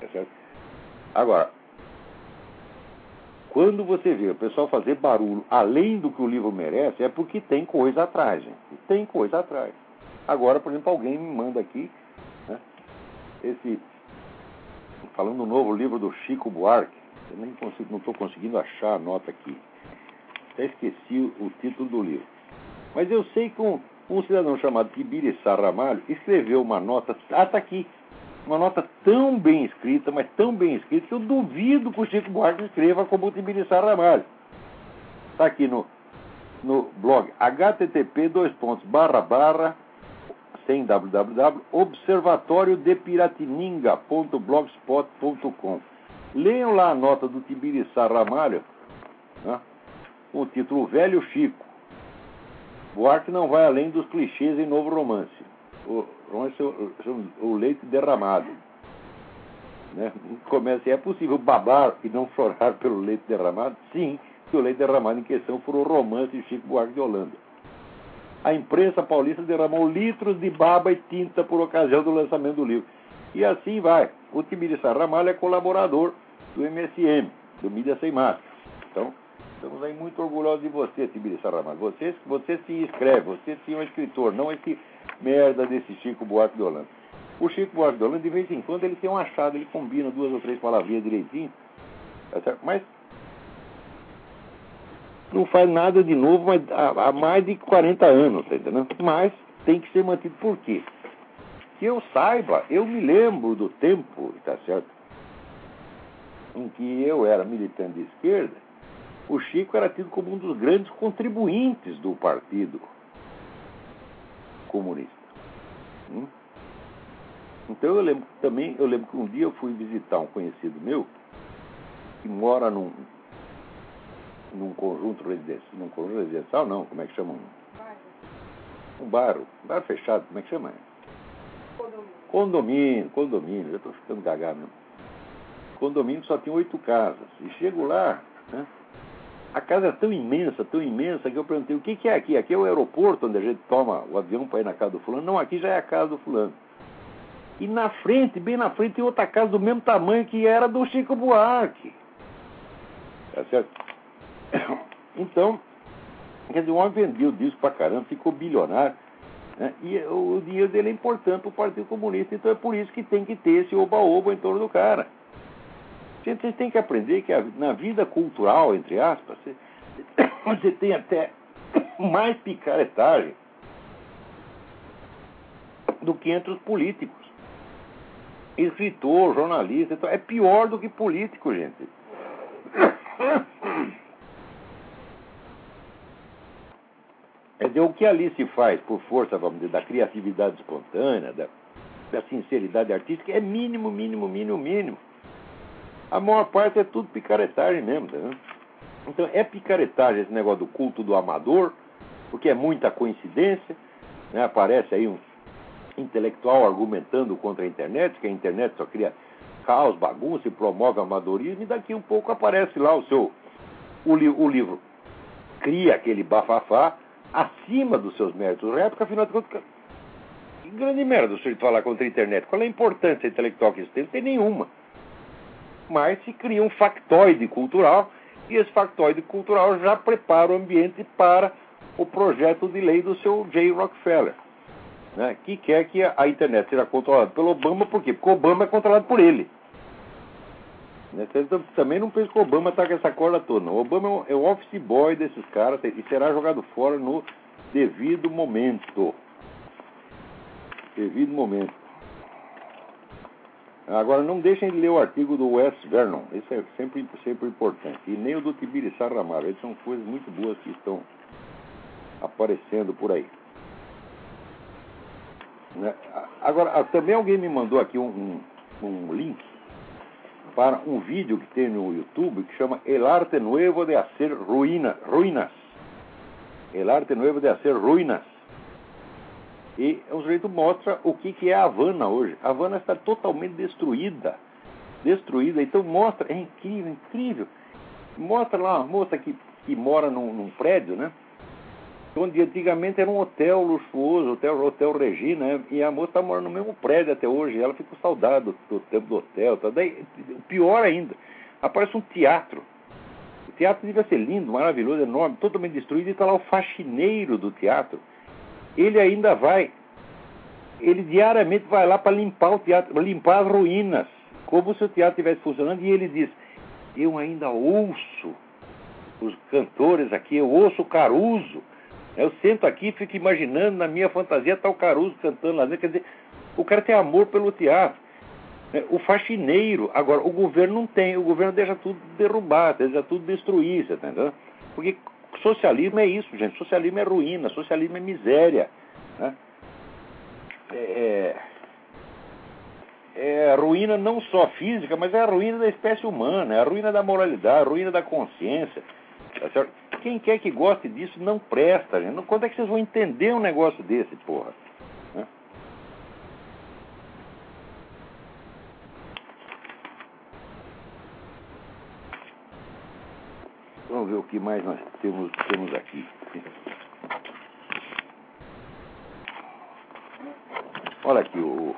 Speaker 2: Tá certo? Agora, quando você vê o pessoal fazer barulho além do que o livro merece, é porque tem coisa atrás, gente. Tem coisa atrás. Agora, por exemplo, alguém me manda aqui né, esse. Falando do novo livro do Chico Buarque. Eu nem consigo, não estou conseguindo achar a nota aqui. Até esqueci o título do livro. Mas eu sei que um, um cidadão chamado Tibiriçá Ramalho escreveu uma nota. Ah, está aqui uma nota tão bem escrita, mas tão bem escrita, que eu duvido que o Chico Buarque escreva como o Tibiriçá Ramalho. Está aqui no, no blog http dois barra barra sem www observatório de piratininga.blogspot.com Leiam lá a nota do Tibiriçá Ramalho, né, com o título Velho Chico. Buarque não vai além dos clichês em novo romance o, o leite derramado. Né? Começa, é possível babar e não chorar pelo leite derramado? Sim, se o leite derramado em questão for o romance de Chico Buarque de Holanda. A imprensa paulista derramou litros de baba e tinta por ocasião do lançamento do livro. E assim vai. O Tibiriçá Ramalho é colaborador do MSM, do Mídia Sem Máscara. Então, estamos aí muito orgulhosos de você, Tibiriçá Ramalho. Você, você se escreve, você sim é um escritor, não esse merda desse Chico Buarque de Holanda. O Chico Buarque de Holanda, de vez em quando, ele tem um achado, ele combina duas ou três palavrinhas direitinho, tá mas não faz nada de novo mas há, mais de 40 anos, tá entendendo? Mas tem que ser mantido. Por quê? Que eu saiba, eu me lembro do tempo, tá certo? Em que eu era militante de esquerda, o Chico era tido como um dos grandes contribuintes do partido comunista. Hum? Então eu lembro também, eu lembro que um dia eu fui visitar um conhecido meu que mora num, num conjunto residencial, num conjunto residencial não, como é que chama? Um bairro, um bairro fechado, como é que chama? Condomínio. Condomínio, condomínio, eu estou ficando gagado mesmo. Condomínio só tem oito casas. E chego lá, né? A casa é tão imensa, tão imensa, que eu perguntei, o que, que é aqui? Aqui é o aeroporto onde a gente toma o avião para ir na casa do fulano? Não, aqui já é a casa do fulano. E na frente, bem na frente, tem outra casa do mesmo tamanho que era do Chico Buarque. Tá certo? *coughs* Então, quer dizer, o homem vendeu disco pra caramba, ficou bilionário. Né? E o dinheiro dele é importante para o Partido Comunista, então é por isso que tem que ter esse oba-oba em torno do cara. Gente, vocês têm que aprender que na vida cultural, entre aspas, você, *coughs* você tem até *coughs* mais picaretagem do que entre os políticos. Escritor, jornalista, é pior do que político, gente. É dizer, o que ali se faz por força, vamos dizer, da criatividade espontânea, da, da sinceridade artística, é mínimo, mínimo, mínimo, mínimo. A maior parte é tudo picaretagem mesmo, né? Então é picaretagem esse negócio do culto do amador, porque é muita coincidência. Né? Aparece aí um intelectual argumentando contra a internet, que a internet só cria caos, bagunça e promove amadorismo, e daqui um pouco aparece lá o seu. O, li, o livro cria aquele bafafá acima dos seus méritos reais, porque afinal de contas. Grande merda o senhor falar contra a internet. Qual é a importância intelectual que isso tem? Não tem nenhuma mas se cria um factoide cultural e esse factoide cultural já prepara o ambiente para o projeto de lei do seu Jay Rockefeller, né, que quer que a internet seja controlada pelo Obama, por quê? Porque o Obama é controlado por ele. Né, também não pensa que o Obama está com essa corda toda. O Obama é o office boy desses caras e será jogado fora no devido momento. Devido momento. Agora, não deixem de ler o artigo do Wes Vernon, esse é sempre, sempre importante. E nem o do Tibiriçá Ramalho, essas são coisas muito boas que estão aparecendo por aí. Né? Agora, também alguém me mandou aqui um, um, um link para um vídeo que tem no YouTube que chama El Arte Nuevo de Hacer Ruina, Ruinas. El Arte Nuevo de Hacer Ruinas. E o sujeito mostra o que, que é a Havana hoje. A Havana está totalmente destruída. Destruída. Então mostra, é incrível, incrível. Mostra lá uma moça que, que mora num, num prédio, né? Onde antigamente era um hotel luxuoso, hotel, hotel Regina, né? e a moça está morando no mesmo prédio até hoje. Ela ficou saudade do, do tempo do hotel. Tá? Daí, pior ainda, aparece um teatro. O teatro devia ser lindo, maravilhoso, enorme, totalmente destruído, e está lá o faxineiro do teatro. Ele ainda vai, ele diariamente vai lá para limpar o teatro, limpar as ruínas, como se o teatro estivesse funcionando, e ele diz: Eu ainda ouço os cantores aqui, eu ouço o Caruso eu sento aqui e fico imaginando na minha fantasia tal Caruso cantando lá dentro. Quer dizer, o cara tem amor pelo teatro. Né? O faxineiro, agora, o governo não tem, o governo deixa tudo derrubar, deixa tudo destruir, você tá? Porque socialismo é isso, gente. Socialismo é ruína, socialismo é miséria. Né? É, é, é ruína não só física, mas é a ruína da espécie humana, é a ruína da moralidade, a ruína da consciência. Tá Quem quer que goste disso não presta, gente. Quando é que vocês vão entender um negócio desse, porra? Vamos ver o que mais nós temos, temos aqui. Olha aqui, o,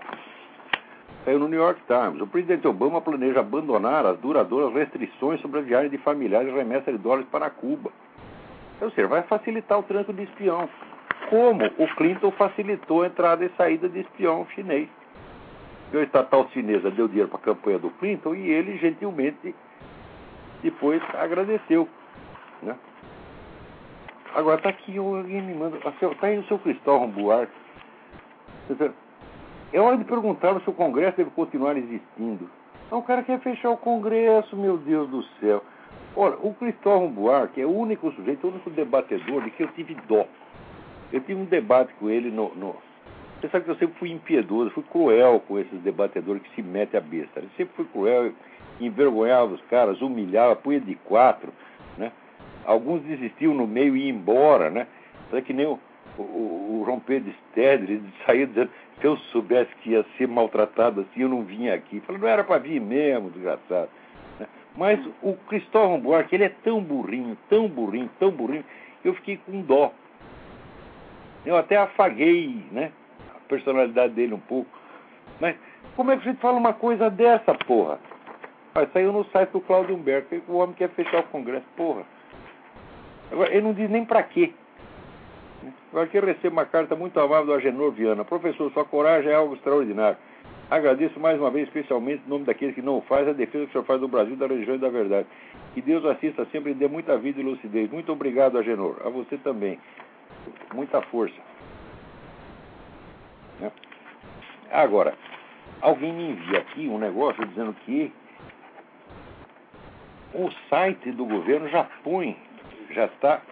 Speaker 2: Saiu no New York Times. O presidente Obama planeja abandonar as duradouras restrições sobre a viagem de familiares e remessa de dólares para Cuba. Ou seja, vai facilitar o trânsito de espião. Como o Clinton facilitou a entrada e saída de espião chinês. E o estatal chinesa deu dinheiro para a campanha do Clinton e ele gentilmente depois agradeceu. Né? Agora está aqui, alguém me manda. Está aí o seu Cristóvão Buarque. É hora de perguntar se o Congresso deve continuar existindo. Então, o cara quer fechar o Congresso, meu Deus do céu. Olha, o Cristóvão Buarque é o único sujeito, o único debatedor de que eu tive dó. Eu tive um debate com ele no. no... Você sabe que eu sempre fui impiedoso, fui cruel com esses debatedores que se metem a besta. Eu sempre fui cruel, envergonhava os caras, humilhava, punha de quatro. Né? Alguns desistiam no meio e iam embora, né? É que nem o, o, o João Pedro Stedley saiu dizendo se eu soubesse que ia ser maltratado assim, eu não vinha aqui. Falei, não era para vir mesmo, desgraçado. Mas o Cristóvão Buarque, ele é tão burrinho, tão burrinho, tão burrinho, eu fiquei com dó. Eu até afaguei né, a personalidade dele um pouco. Mas como é que a gente fala uma coisa dessa, porra? Mas saiu no site do Cláudio Humberto, o homem quer fechar o Congresso, porra. Agora, ele não diz nem para quê. Eu aqui recebo uma carta muito amável do Agenor Viana. Professor, sua coragem é algo extraordinário. Agradeço mais uma vez, especialmente em nome daqueles que não faz, a defesa que o senhor faz do Brasil, da religião e da verdade. Que Deus assista sempre e dê muita vida e lucidez. Muito obrigado, Agenor. A você também. Muita força. Né? Agora, alguém me envia aqui um negócio dizendo que o site do governo já põe, já está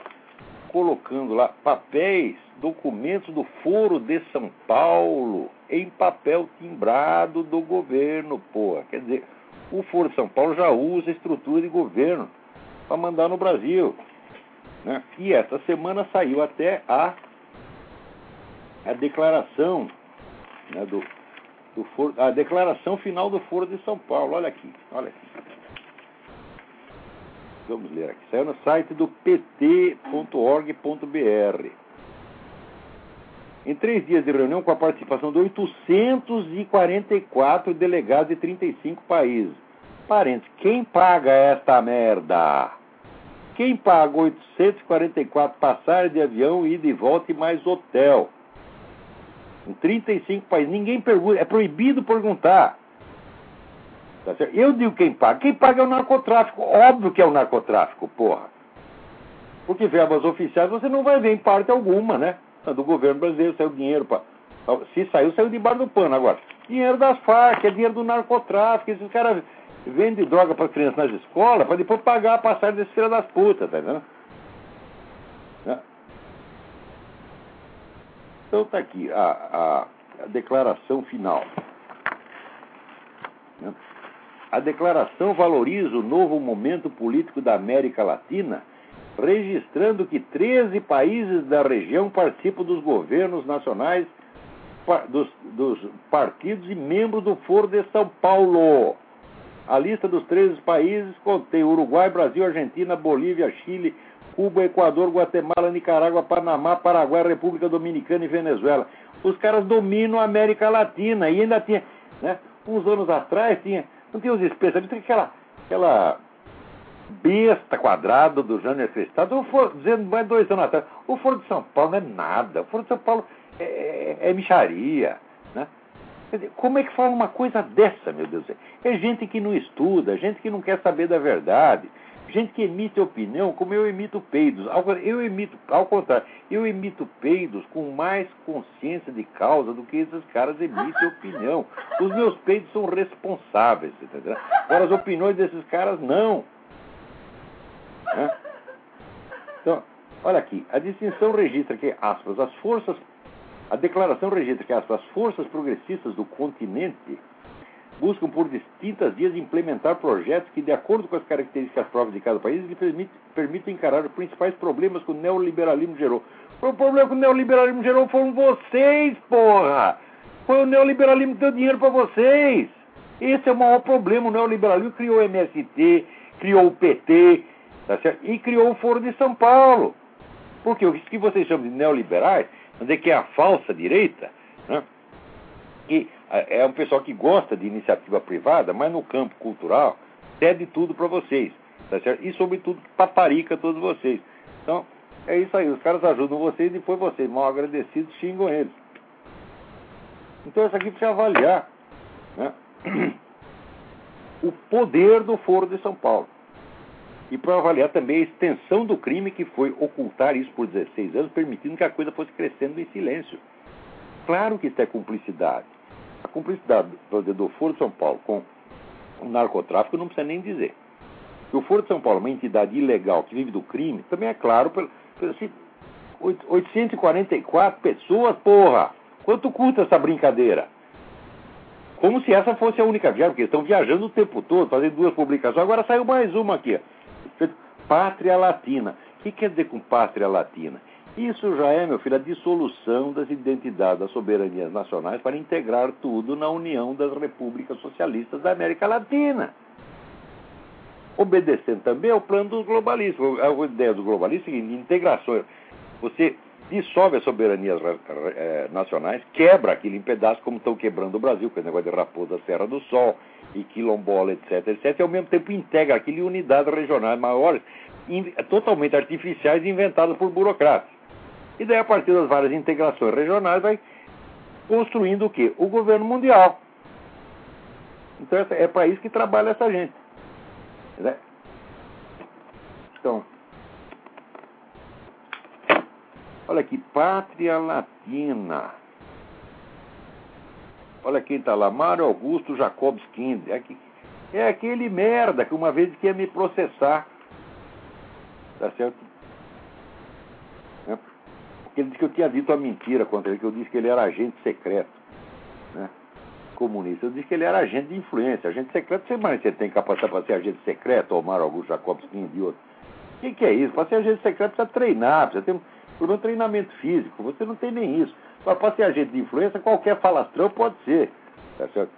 Speaker 2: colocando lá papéis, documentos do Foro de São Paulo em papel timbrado do governo, porra. Quer dizer, o Foro São Paulo já usa estrutura de governo para mandar no Brasil. Né? E essa semana saiu até a, a declaração né, do, do Foro, a declaração final do Foro de São Paulo. Olha aqui, olha aqui. Vamos ler aqui. Saiu no site do pt.org.br. Em três dias de reunião com a participação de 844 delegados de 35 países. Parentes, quem paga esta merda? Quem paga 844 passagens de avião, ida e volta e mais hotel? Em 35 países. Ninguém pergunta, é proibido perguntar. Tá Eu digo quem paga. Quem paga é o narcotráfico. Óbvio que é o narcotráfico, porra. Porque verbas oficiais você não vai ver em parte alguma, né? Do governo brasileiro saiu dinheiro para. Se saiu, saiu debaixo do pano. Agora, Dinheiro das Farc, é dinheiro do narcotráfico. Esses caras vendem droga para crianças nas escolas para depois pagar a passagem desse filho das putas, tá entendendo? Né? Então tá aqui a, a, a declaração final. Né? A declaração valoriza o novo momento político da América Latina, registrando que 13 países da região participam dos governos nacionais, dos, dos partidos e membros do Foro de São Paulo. A lista dos 13 países contém Uruguai, Brasil, Argentina, Bolívia, Chile, Cuba, Equador, Guatemala, Nicarágua, Panamá, Paraguai, República Dominicana e Venezuela. Os caras dominam a América Latina e ainda tinha, né, uns anos atrás tinha não tem os especialistas, aquela, aquela besta quadrada do Jânio Cristado, dizendo mais dois anos atrás, o Foro de São Paulo não é nada, o Foro de São Paulo é, é, é micharia. Né? Como é que fala uma coisa dessa, meu Deus? É gente que não estuda, gente que não quer saber da verdade, gente que emite opinião como eu emito peidos. Eu emito, ao contrário, eu emito peidos com mais consciência de causa do que esses caras emitem opinião. Os meus peidos são responsáveis, entendeu? Agora as opiniões desses caras não. Né? Então, olha aqui, a distinção registra que, aspas, as forças, a declaração registra que, aspas, as forças progressistas do continente buscam por distintas vias implementar projetos que, de acordo com as características próprias de cada país, lhe permitem, permitem encarar os principais problemas que o neoliberalismo gerou. O problema que o neoliberalismo gerou foram vocês, porra! Foi o neoliberalismo que deu dinheiro para vocês! Esse é o maior problema. O neoliberalismo criou o MST, criou o PT, tá certo? e criou o Foro de São Paulo. Porque o que vocês chamam de neoliberais, onde é que é a falsa direita, né? que é um pessoal que gosta de iniciativa privada, mas no campo cultural cede tudo para vocês, tá certo? E sobretudo paparica todos vocês. Então, é isso aí, os caras ajudam vocês e depois vocês, mal agradecidos, xingam eles. Então isso aqui precisa avaliar né? *clears throat* o poder do Foro de São Paulo. E para avaliar também a extensão do crime que foi ocultar isso por 16 anos, permitindo que a coisa fosse crescendo em silêncio. Claro que isso é cumplicidade. A cumplicidade do Foro de São Paulo com o narcotráfico não precisa nem dizer. Que o Foro de São Paulo é uma entidade ilegal que vive do crime, também é claro. Pelo, pelo, assim, 844 pessoas, porra! Quanto custa essa brincadeira? Como se essa fosse a única viagem, porque estão viajando o tempo todo, fazendo duas publicações. Agora saiu mais uma aqui. Pátria Latina. O que quer dizer com Pátria Latina? Isso já é, meu filho, a dissolução das identidades das soberanias nacionais para integrar tudo na União das Repúblicas Socialistas da América Latina. Obedecendo também ao plano dos globalistas. A ideia dos globalistas é a seguinte: integração. Você dissolve as soberanias eh, nacionais, quebra aquilo em pedaços, como estão quebrando o Brasil, com o negócio de Raposa Serra do Sol, e Quilombola, etc, etc, e ao mesmo tempo integra aquilo em unidades regionais maiores, totalmente artificiais inventadas por burocratas. E daí, a partir das várias integrações regionais, vai construindo o quê? O governo mundial. Então, é para isso que trabalha essa gente. Né? Então, olha aqui, Pátria Latina. Olha quem está lá, Mário Augusto Jacobs Kind. É, é aquele merda que uma vez quer me processar. Tá certo? Ele disse que eu tinha dito a mentira contra ele, que eu disse que ele era agente secreto, né? comunista. Eu disse que ele era agente de influência. Agente secreto, você, mais você tem capacidade para ser agente secreto, Omar Augusto Jacobson de outro. O que, que, é isso? Para ser agente secreto precisa treinar, precisa ter um, um treinamento físico. Você não tem nem isso. Para ser agente de influência, qualquer falastrão pode ser. Tá certo?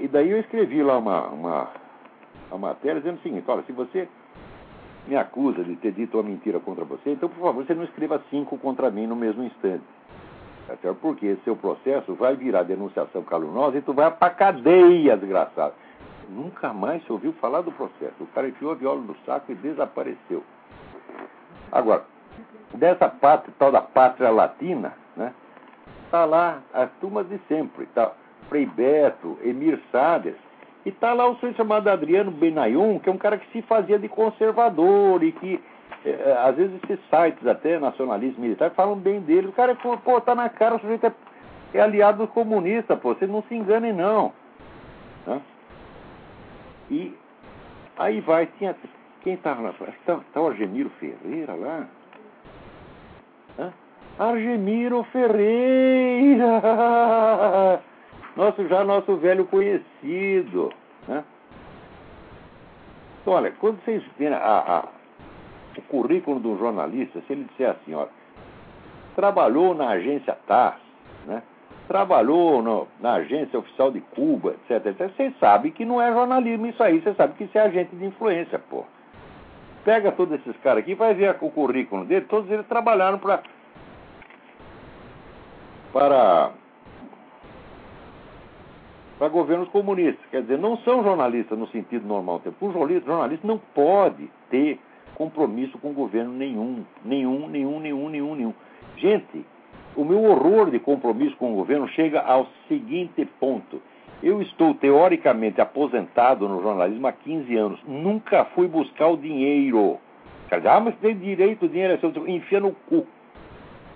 Speaker 2: E daí eu escrevi lá uma, uma, uma matéria dizendo o seguinte, olha, se você me acusa de ter dito uma mentira contra você, então, por favor, você não escreva cinco contra mim no mesmo instante. Tá certo? Porque seu processo vai virar denunciação caluniosa e tu vai pra cadeia, desgraçado. Nunca mais se ouviu falar do processo. O cara enfiou a viola no saco e desapareceu. Agora, dessa pátria, tal da pátria latina, né? Tá lá as turmas de sempre. Tá Frei Beto, Emir Sades, e tá lá o sujeito chamado Adriano Benayon, que é um cara que se fazia de conservador e que, é, é às vezes, esses sites até nacionalistas militares falam bem dele. O cara, pô, tá na cara, o sujeito é, é aliado comunista, pô. Vocês não se enganem, não. Né? E aí vai, tinha. Quem estava na frente? Está tá o Argemiro Ferreira lá? Hã? Argemiro Ferreira! *laughs* Nosso, já nosso velho conhecido. Né? Então, olha, quando vocês verem o currículo do jornalista, se ele disser assim, olha, trabalhou na agência TAS, né? trabalhou no, na agência oficial de Cuba, etc, etc. Vocês sabem que não é jornalismo isso aí, você sabe que isso é agente de influência, pô. Pega todos esses caras aqui, vai ver o currículo dele, todos eles trabalharam pra, para para governos comunistas. Quer dizer, não são jornalistas no sentido normal. O jornalista, jornalista não pode ter compromisso com governo nenhum. Nenhum, nenhum, nenhum, nenhum, nenhum. Gente, o meu horror de compromisso com o governo chega ao seguinte ponto. Eu estou teoricamente aposentado no jornalismo há 15 anos. Nunca fui buscar o dinheiro. Ah, mas tem direito, o dinheiro é seu. Enfia no cu.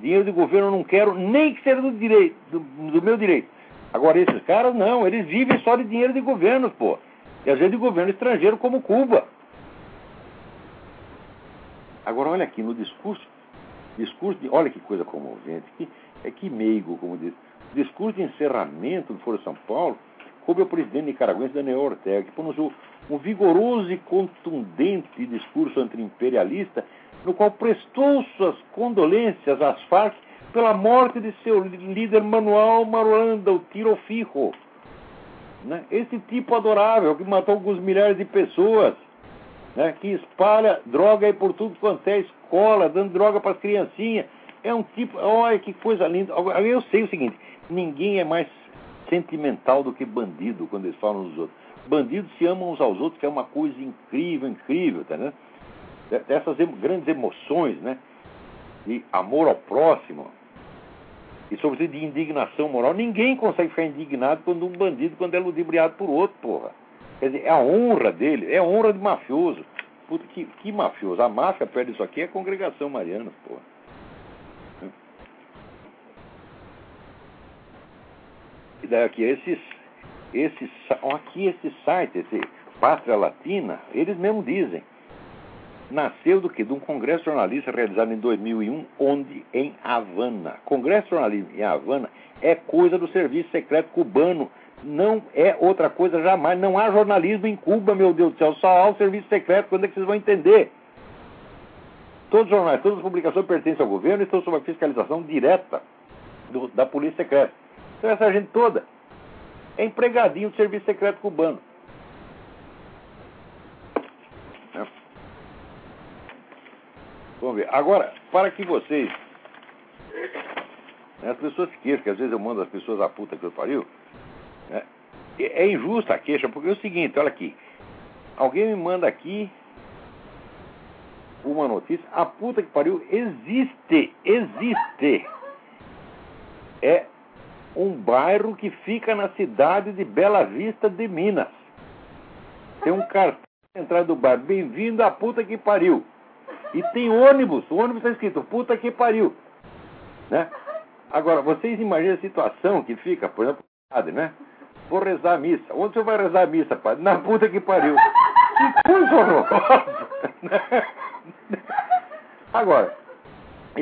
Speaker 2: Dinheiro de governo eu não quero, nem que seja do direito, do, do meu direito. Agora, esses caras não, eles vivem só de dinheiro de governo, pô. E às vezes de governo estrangeiro como Cuba. Agora, olha aqui, no discurso Discurso de, olha que coisa comovente, que, é que meigo, como diz. Discurso de encerramento do Foro São Paulo, coube ao presidente nicaragüense Daniel Ortega, que pronunciou um vigoroso e contundente discurso anti-imperialista, no qual prestou suas condolências às Farc pela morte de seu líder Manuel Marulanda, o Tiro Fijo. Né? Esse tipo adorável que matou alguns milhares de pessoas né, que espalha droga aí por tudo quanto é escola, dando droga para as criancinhas. É um tipo, olha que coisa linda. Eu sei o seguinte: ninguém é mais sentimental do que bandido quando eles falam dos outros. Bandidos se amam uns aos outros, que é uma coisa incrível, incrível, tá, né? Dessas grandes emoções, né? De amor ao próximo e sobretudo de indignação moral. Ninguém consegue ficar indignado quando um bandido quando é ludibriado por outro, porra. Quer dizer, é a honra dele, é a honra de mafioso. Puta, que, que mafioso. A máfia perde isso aqui é a congregação mariana, porra. Daí aqui, esses, esses, aqui esse site, esse Pátria Latina, eles mesmo dizem, nasceu do que? De um congresso jornalista realizado em 2001, onde em Havana. Congresso jornalista em Havana é coisa do serviço secreto cubano não é outra coisa jamais. Não há jornalismo em Cuba, meu Deus do céu. Só há o serviço secreto. Quando é que vocês vão entender? Todos os jornais, todas as publicações pertencem ao governo e estão sob a fiscalização direta do, da polícia secreta. Então essa gente toda é empregadinho do serviço secreto cubano. É. Vamos ver. Agora, para que vocês. As pessoas se queixam, que às vezes eu mando as pessoas a puta que eu pariu. É, é injusta a queixa, porque é o seguinte, olha aqui. Alguém me manda aqui uma notícia. A puta que pariu existe, existe. É um bairro que fica na cidade de Bela Vista de Minas. Tem um cartão na entrada do bairro. Bem-vindo à puta que pariu. E tem ônibus. O ônibus está escrito puta que pariu. Né? Agora, vocês imaginam a situação que fica, por exemplo, né? Vou rezar a missa. Onde você vai rezar a missa, padre? Na puta que pariu. Que coisa horrorosa. *laughs* Agora,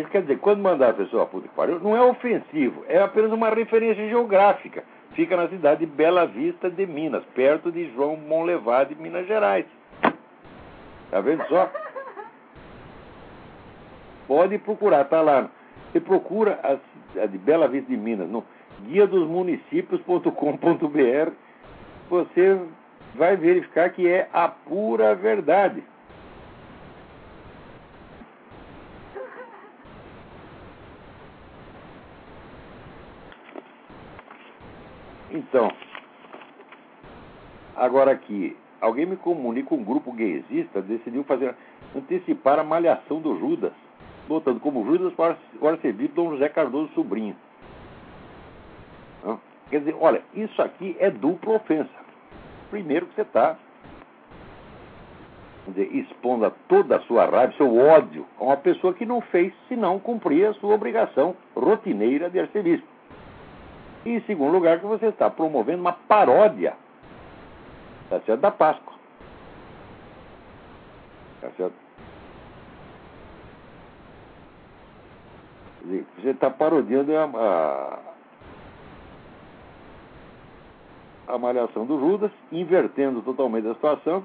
Speaker 2: isso quer dizer, quando mandar a pessoa a puta que pariu, não é ofensivo, é apenas uma referência geográfica. Fica na cidade de Bela Vista de Minas, perto de João Monlevade, Minas Gerais. Tá vendo só? Pode procurar, tá lá. Você procura a, a de Bela Vista de Minas, no guia dos municípios.com.br, você vai verificar que é a pura verdade. Então, agora aqui, alguém me comunica, um grupo gaysista decidiu fazer antecipar a malhação do Judas, botando como Judas para servir Dom José Cardoso Sobrinho. Quer dizer, olha, isso aqui é dupla ofensa. Primeiro que você está expondo toda a sua raiva, seu ódio a uma pessoa que não fez senão cumprir a sua obrigação rotineira de arcebispo. E em segundo lugar, que você está promovendo uma paródia tá certo? da Páscoa. Tá certo? Você está parodiando a, a, a malhação do Judas, invertendo totalmente a situação.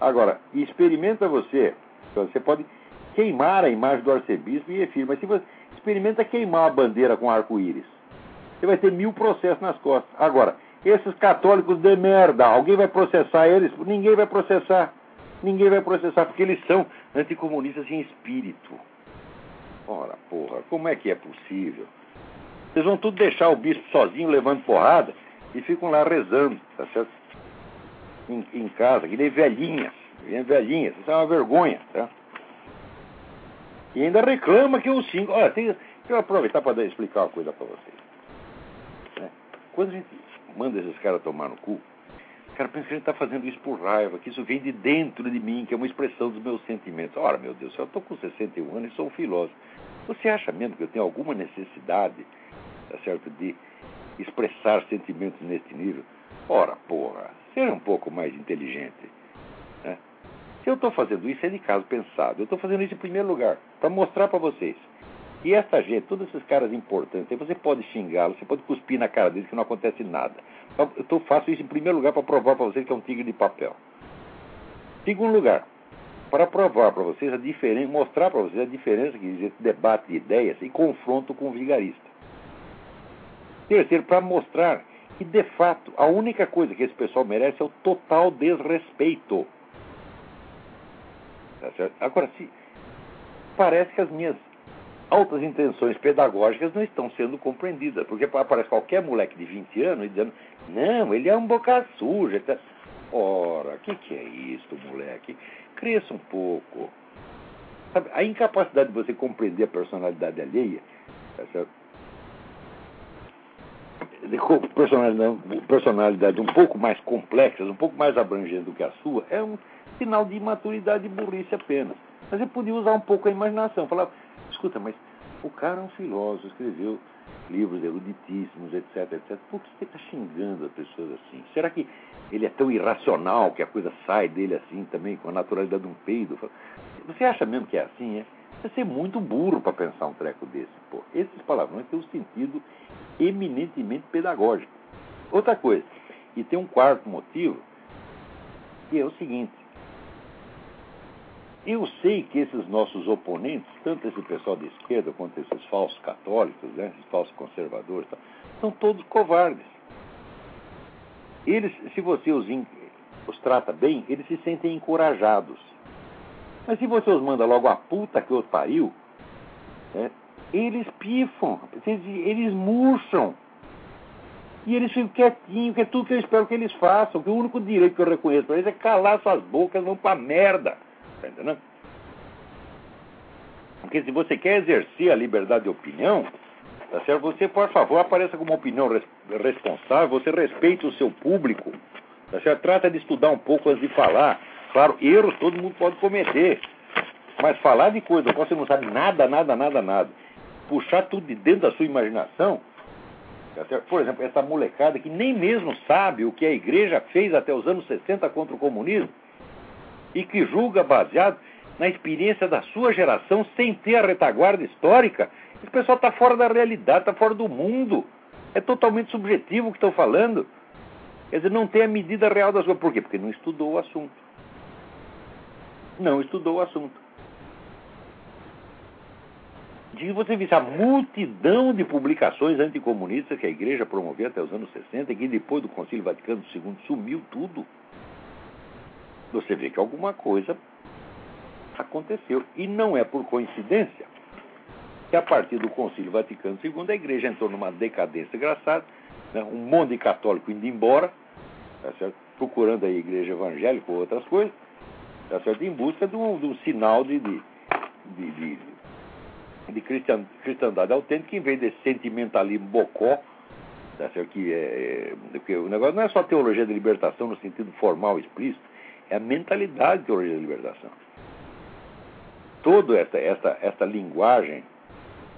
Speaker 2: Agora, experimenta você, você pode queimar a imagem do arcebispo e efir, mas se você experimenta queimar a bandeira com arco-íris, você vai ter mil processos nas costas. Agora, esses católicos de merda, alguém vai processar eles? Ninguém vai processar. Ninguém vai processar, porque eles são anticomunistas em espírito. Ora, porra, como é que é possível? Vocês vão tudo deixar o bispo sozinho levando porrada e ficam lá rezando, tá certo? Em, em casa, que nem velhinhas. Velhinhas, isso é uma vergonha, tá? E ainda reclama que o cinco. Olha, tem, eu aproveitar para explicar uma coisa para vocês. Né? Quando a gente manda esses caras tomar no cu, o cara pensa que a gente está fazendo isso por raiva, que isso vem de dentro de mim, que é uma expressão dos meus sentimentos. Ora, meu Deus, eu estou com 61 anos e sou um filósofo. Você acha mesmo que eu tenho alguma necessidade, tá certo, de expressar sentimentos neste nível? Ora, porra, seja um pouco mais inteligente. Se eu estou fazendo isso, é de caso pensado. Eu estou fazendo isso em primeiro lugar, para mostrar para vocês. E essa gente, todos esses caras importantes, você pode xingá-los, você pode cuspir na cara deles que não acontece nada. Eu faço isso em primeiro lugar para provar para vocês que é um tigre de papel. Segundo lugar, para provar para vocês a diferença, mostrar para vocês a diferença que existe debate de ideias e confronto com o vigarista. Terceiro, para mostrar que, de fato, a única coisa que esse pessoal merece é o total desrespeito. Tá Agora, se parece que as minhas altas intenções pedagógicas não estão sendo compreendidas, porque aparece qualquer moleque de 20 anos dizendo, não, ele é um boca suja. Tá... Ora, o que, que é isso, moleque? Cresça um pouco. Sabe, a incapacidade de você compreender a personalidade alheia, essa personalidade, personalidade um pouco mais complexa, um pouco mais abrangente do que a sua, é um sinal de imaturidade e burrice apenas. Mas você podia usar um pouco a imaginação. Falar, escuta, mas o cara é um filósofo, escreveu livros eruditíssimos, etc, etc. Por que você está xingando as pessoas assim? Será que ele é tão irracional que a coisa sai dele assim também, com a naturalidade de um peido? Você acha mesmo que é assim, é? Você ser muito burro para pensar um treco desse. Pô, esses palavrões têm um sentido eminentemente pedagógico. Outra coisa, e tem um quarto motivo, que é o seguinte. Eu sei que esses nossos oponentes, tanto esse pessoal da esquerda quanto esses falsos católicos, né, esses falsos conservadores, são todos covardes. Eles, se você os, os trata bem, eles se sentem encorajados. Mas se você os manda logo a puta que os pariu, né, eles pifam, eles murcham. E eles ficam quietinhos, que é tudo que eu espero que eles façam. Que o único direito que eu reconheço para eles é calar suas bocas, vão pra merda. Entendendo? Porque se você quer exercer a liberdade de opinião, tá certo? você, por favor, apareça com uma opinião res responsável, você respeita o seu público, tá certo? trata de estudar um pouco antes de falar. Claro, erros todo mundo pode cometer. Mas falar de coisa você não sabe nada, nada, nada, nada, puxar tudo de dentro da sua imaginação, tá por exemplo, essa molecada que nem mesmo sabe o que a igreja fez até os anos 60 contra o comunismo, e que julga baseado na experiência da sua geração sem ter a retaguarda histórica, esse pessoal está fora da realidade, está fora do mundo. É totalmente subjetivo o que estão falando. Quer dizer, não tem a medida real das coisas. Por quê? Porque não estudou o assunto. Não estudou o assunto. De você visse a multidão de publicações anticomunistas que a igreja promoveu até os anos 60 e que depois do Concílio Vaticano II sumiu tudo você vê que alguma coisa aconteceu. E não é por coincidência que a partir do Concílio Vaticano II a igreja entrou numa decadência engraçada, né? um monte de católico indo embora, tá procurando a igreja evangélica ou outras coisas, tá em busca de um, de um sinal de, de, de, de, cristian, cristandade autêntica, que em vez desse sentimentalismo bocó, tá? Que é, é, o negócio não é só teologia de libertação no sentido formal explícito, é a mentalidade teologia da libertação. Toda essa, essa, essa linguagem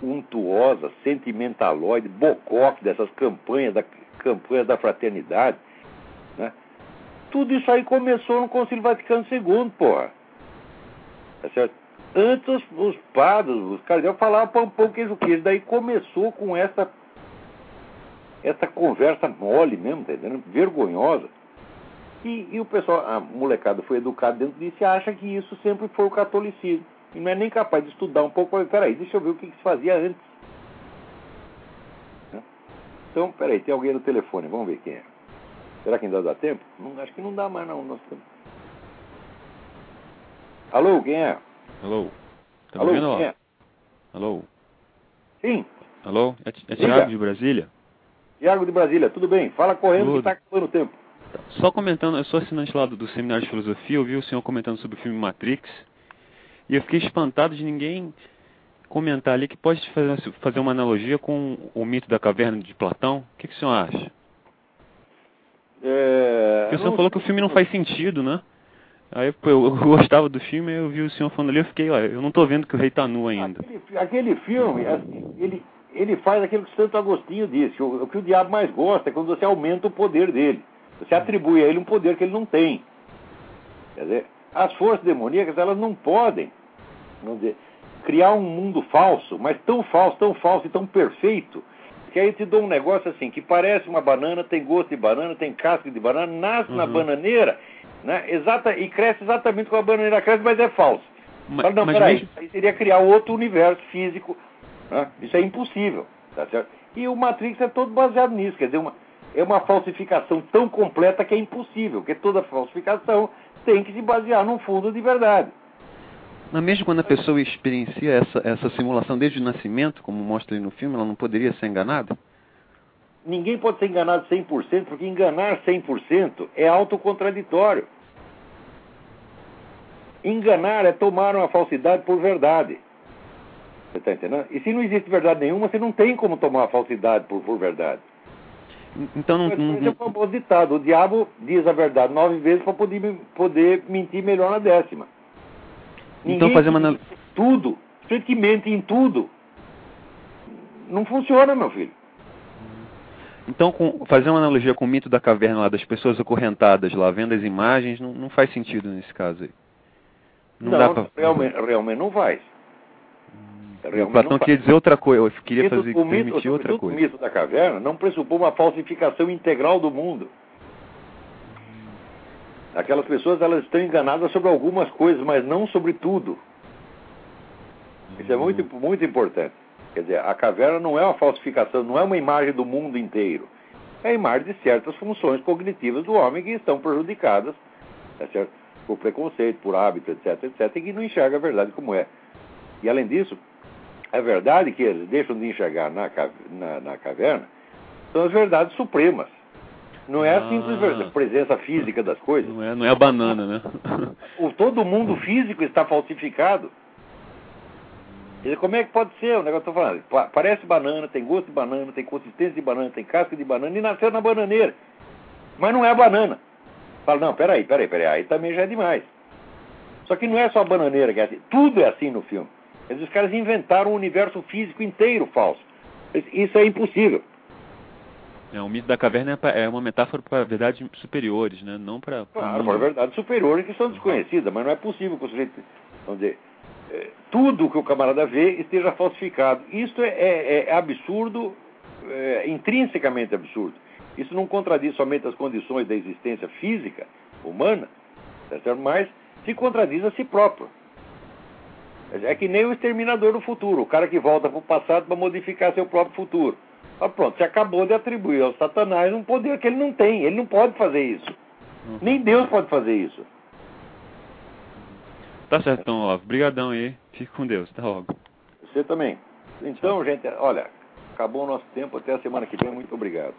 Speaker 2: untuosa, sentimentaloide, bocoque dessas campanhas da, campanhas da fraternidade. Né? Tudo isso aí começou no Concílio Vaticano II, porra. Tá certo? Antes os, os padres, os cardeais falavam pão, pão, queijo, queijo. Daí começou com essa, essa conversa mole mesmo, tá entendendo? Vergonhosa. E, e, o pessoal, a molecada foi educada dentro disso e acha que isso sempre foi o catolicismo. E não é nem capaz de estudar um pouco. Peraí, deixa eu ver o que, que se fazia antes. Né? Então, peraí, tem alguém no telefone, vamos ver quem é. Será que ainda dá tempo? Não, acho que não dá mais, não. Nós Alô, quem é?
Speaker 3: Alô? Tá
Speaker 2: Alô,
Speaker 3: ouvindo?
Speaker 2: quem é?
Speaker 3: Alô?
Speaker 2: Sim,
Speaker 3: Alô? É, é
Speaker 2: Diga.
Speaker 3: Thiago de Brasília?
Speaker 2: Tiago de Brasília, tudo bem? Fala correndo
Speaker 3: Tudo.
Speaker 2: que está acabando o tempo.
Speaker 3: Só comentando, eu sou assinante lá do, do Seminário de Filosofia, eu vi o senhor comentando sobre o filme Matrix, e eu fiquei espantado de ninguém comentar ali que pode fazer, fazer uma analogia com o mito da caverna de Platão. O que, que o senhor acha?
Speaker 2: É,
Speaker 3: Porque o senhor
Speaker 2: não-
Speaker 3: falou que o filme não faz sentido, né? Aí eu, eu gostava do filme, eu vi o senhor falando ali, eu fiquei, ó, eu não tô vendo que o rei tá nu ainda.
Speaker 2: Aquele, aquele filme, assim, ele, ele faz aquilo que Santo Agostinho disse. O, o que o diabo mais gosta é quando você aumenta o poder dele. Você atribui a ele um poder que ele não tem. Quer dizer, as forças demoníacas, elas não podem, vamos dizer, criar um mundo falso, mas tão falso, tão falso e tão perfeito, que aí te dou um negócio assim, que parece uma banana, tem gosto de banana, tem casca de banana, nasce na
Speaker 3: Uhum.
Speaker 2: bananeira, né, exata, e cresce exatamente como a bananeira cresce, mas é falso.
Speaker 3: Ma-
Speaker 2: Fala, não,
Speaker 3: mas
Speaker 2: peraí,
Speaker 3: mesmo-
Speaker 2: aí seria criar outro universo físico. né? Isso é impossível. Tá certo? E o Matrix é todo baseado nisso. Quer dizer, uma, é uma falsificação tão completa que é impossível, porque toda falsificação tem que se basear num fundo de verdade.
Speaker 3: Mas mesmo quando a pessoa experiencia essa, essa simulação desde o nascimento, como mostra aí no filme, ela não poderia ser enganada?
Speaker 2: Ninguém pode ser enganado 100%, porque enganar 100% é autocontraditório. Enganar é tomar uma falsidade por verdade. Você está entendendo? E se não existe verdade nenhuma, você não tem como tomar uma falsidade por, por verdade.
Speaker 3: Então não, não-
Speaker 2: esse é o famoso ditado. O diabo diz a verdade nove vezes para poder, poder mentir melhor na décima.
Speaker 3: Então fazer uma
Speaker 2: Tudo. Você que mente em tudo. Não funciona, meu filho.
Speaker 3: Então, com- fazer uma analogia com o mito da caverna lá, das pessoas acorrentadas lá, vendo as imagens, não, não faz sentido nesse caso aí. Não,
Speaker 2: Não,
Speaker 3: dá pra...
Speaker 2: realmente, realmente não faz.
Speaker 3: O
Speaker 2: Realmente
Speaker 3: Platão
Speaker 2: não
Speaker 3: queria dizer outra coisa, eu queria
Speaker 2: Mito-
Speaker 3: fazer,
Speaker 2: o mito,
Speaker 3: outra
Speaker 2: sobretudo
Speaker 3: coisa.
Speaker 2: O mito da caverna não pressupõe uma falsificação integral do mundo. Aquelas pessoas elas estão enganadas sobre algumas coisas, mas não sobre tudo. Isso é muito, muito importante. Quer dizer, a caverna não é uma falsificação, não é uma imagem do mundo inteiro. É a imagem de certas funções cognitivas do homem que estão prejudicadas tá por preconceito, por hábito, etc, etc, e que não enxerga a verdade como é. E além disso, a verdade que eles deixam de enxergar na, na, na caverna são as verdades supremas. Não é a
Speaker 3: Ah.
Speaker 2: simples ver- presença física das coisas.
Speaker 3: Não é, não é a banana, né? *laughs*
Speaker 2: O, todo mundo físico está falsificado. Como é que pode ser o negócio que eu estou falando? Pa- Parece banana, tem gosto de banana, tem consistência de banana, tem casca de banana e nasceu na bananeira. Mas não é banana. Fala, não, peraí, peraí, peraí, aí também já é demais. Só que não é só a bananeira que é assim, tudo é assim no filme. Dizer, os caras inventaram um universo físico inteiro falso. Isso é impossível.
Speaker 3: É, o mito da caverna é, é uma metáfora para verdades superiores, né? Não para...
Speaker 2: Claro, para verdades superiores que são desconhecidas, mas não é possível que o sujeito, vamos dizer, eh, tudo que o camarada vê esteja falsificado. Isso é, é- é absurdo, é, intrinsecamente absurdo. Isso não contradiz somente as condições da existência física humana, certo? mas se contradiz a si próprio. É que nem o exterminador do futuro, o cara que volta para o passado para modificar seu próprio futuro. Ah, pronto, você acabou de atribuir ao Satanás um poder que ele não tem, ele não pode fazer isso. Nem Deus pode fazer isso.
Speaker 3: Tá certo, então, Olavo. Obrigadão aí. Fique com Deus. Até logo.
Speaker 2: Você também. Então, gente, olha, acabou o nosso tempo. Até a semana que vem. Muito obrigado.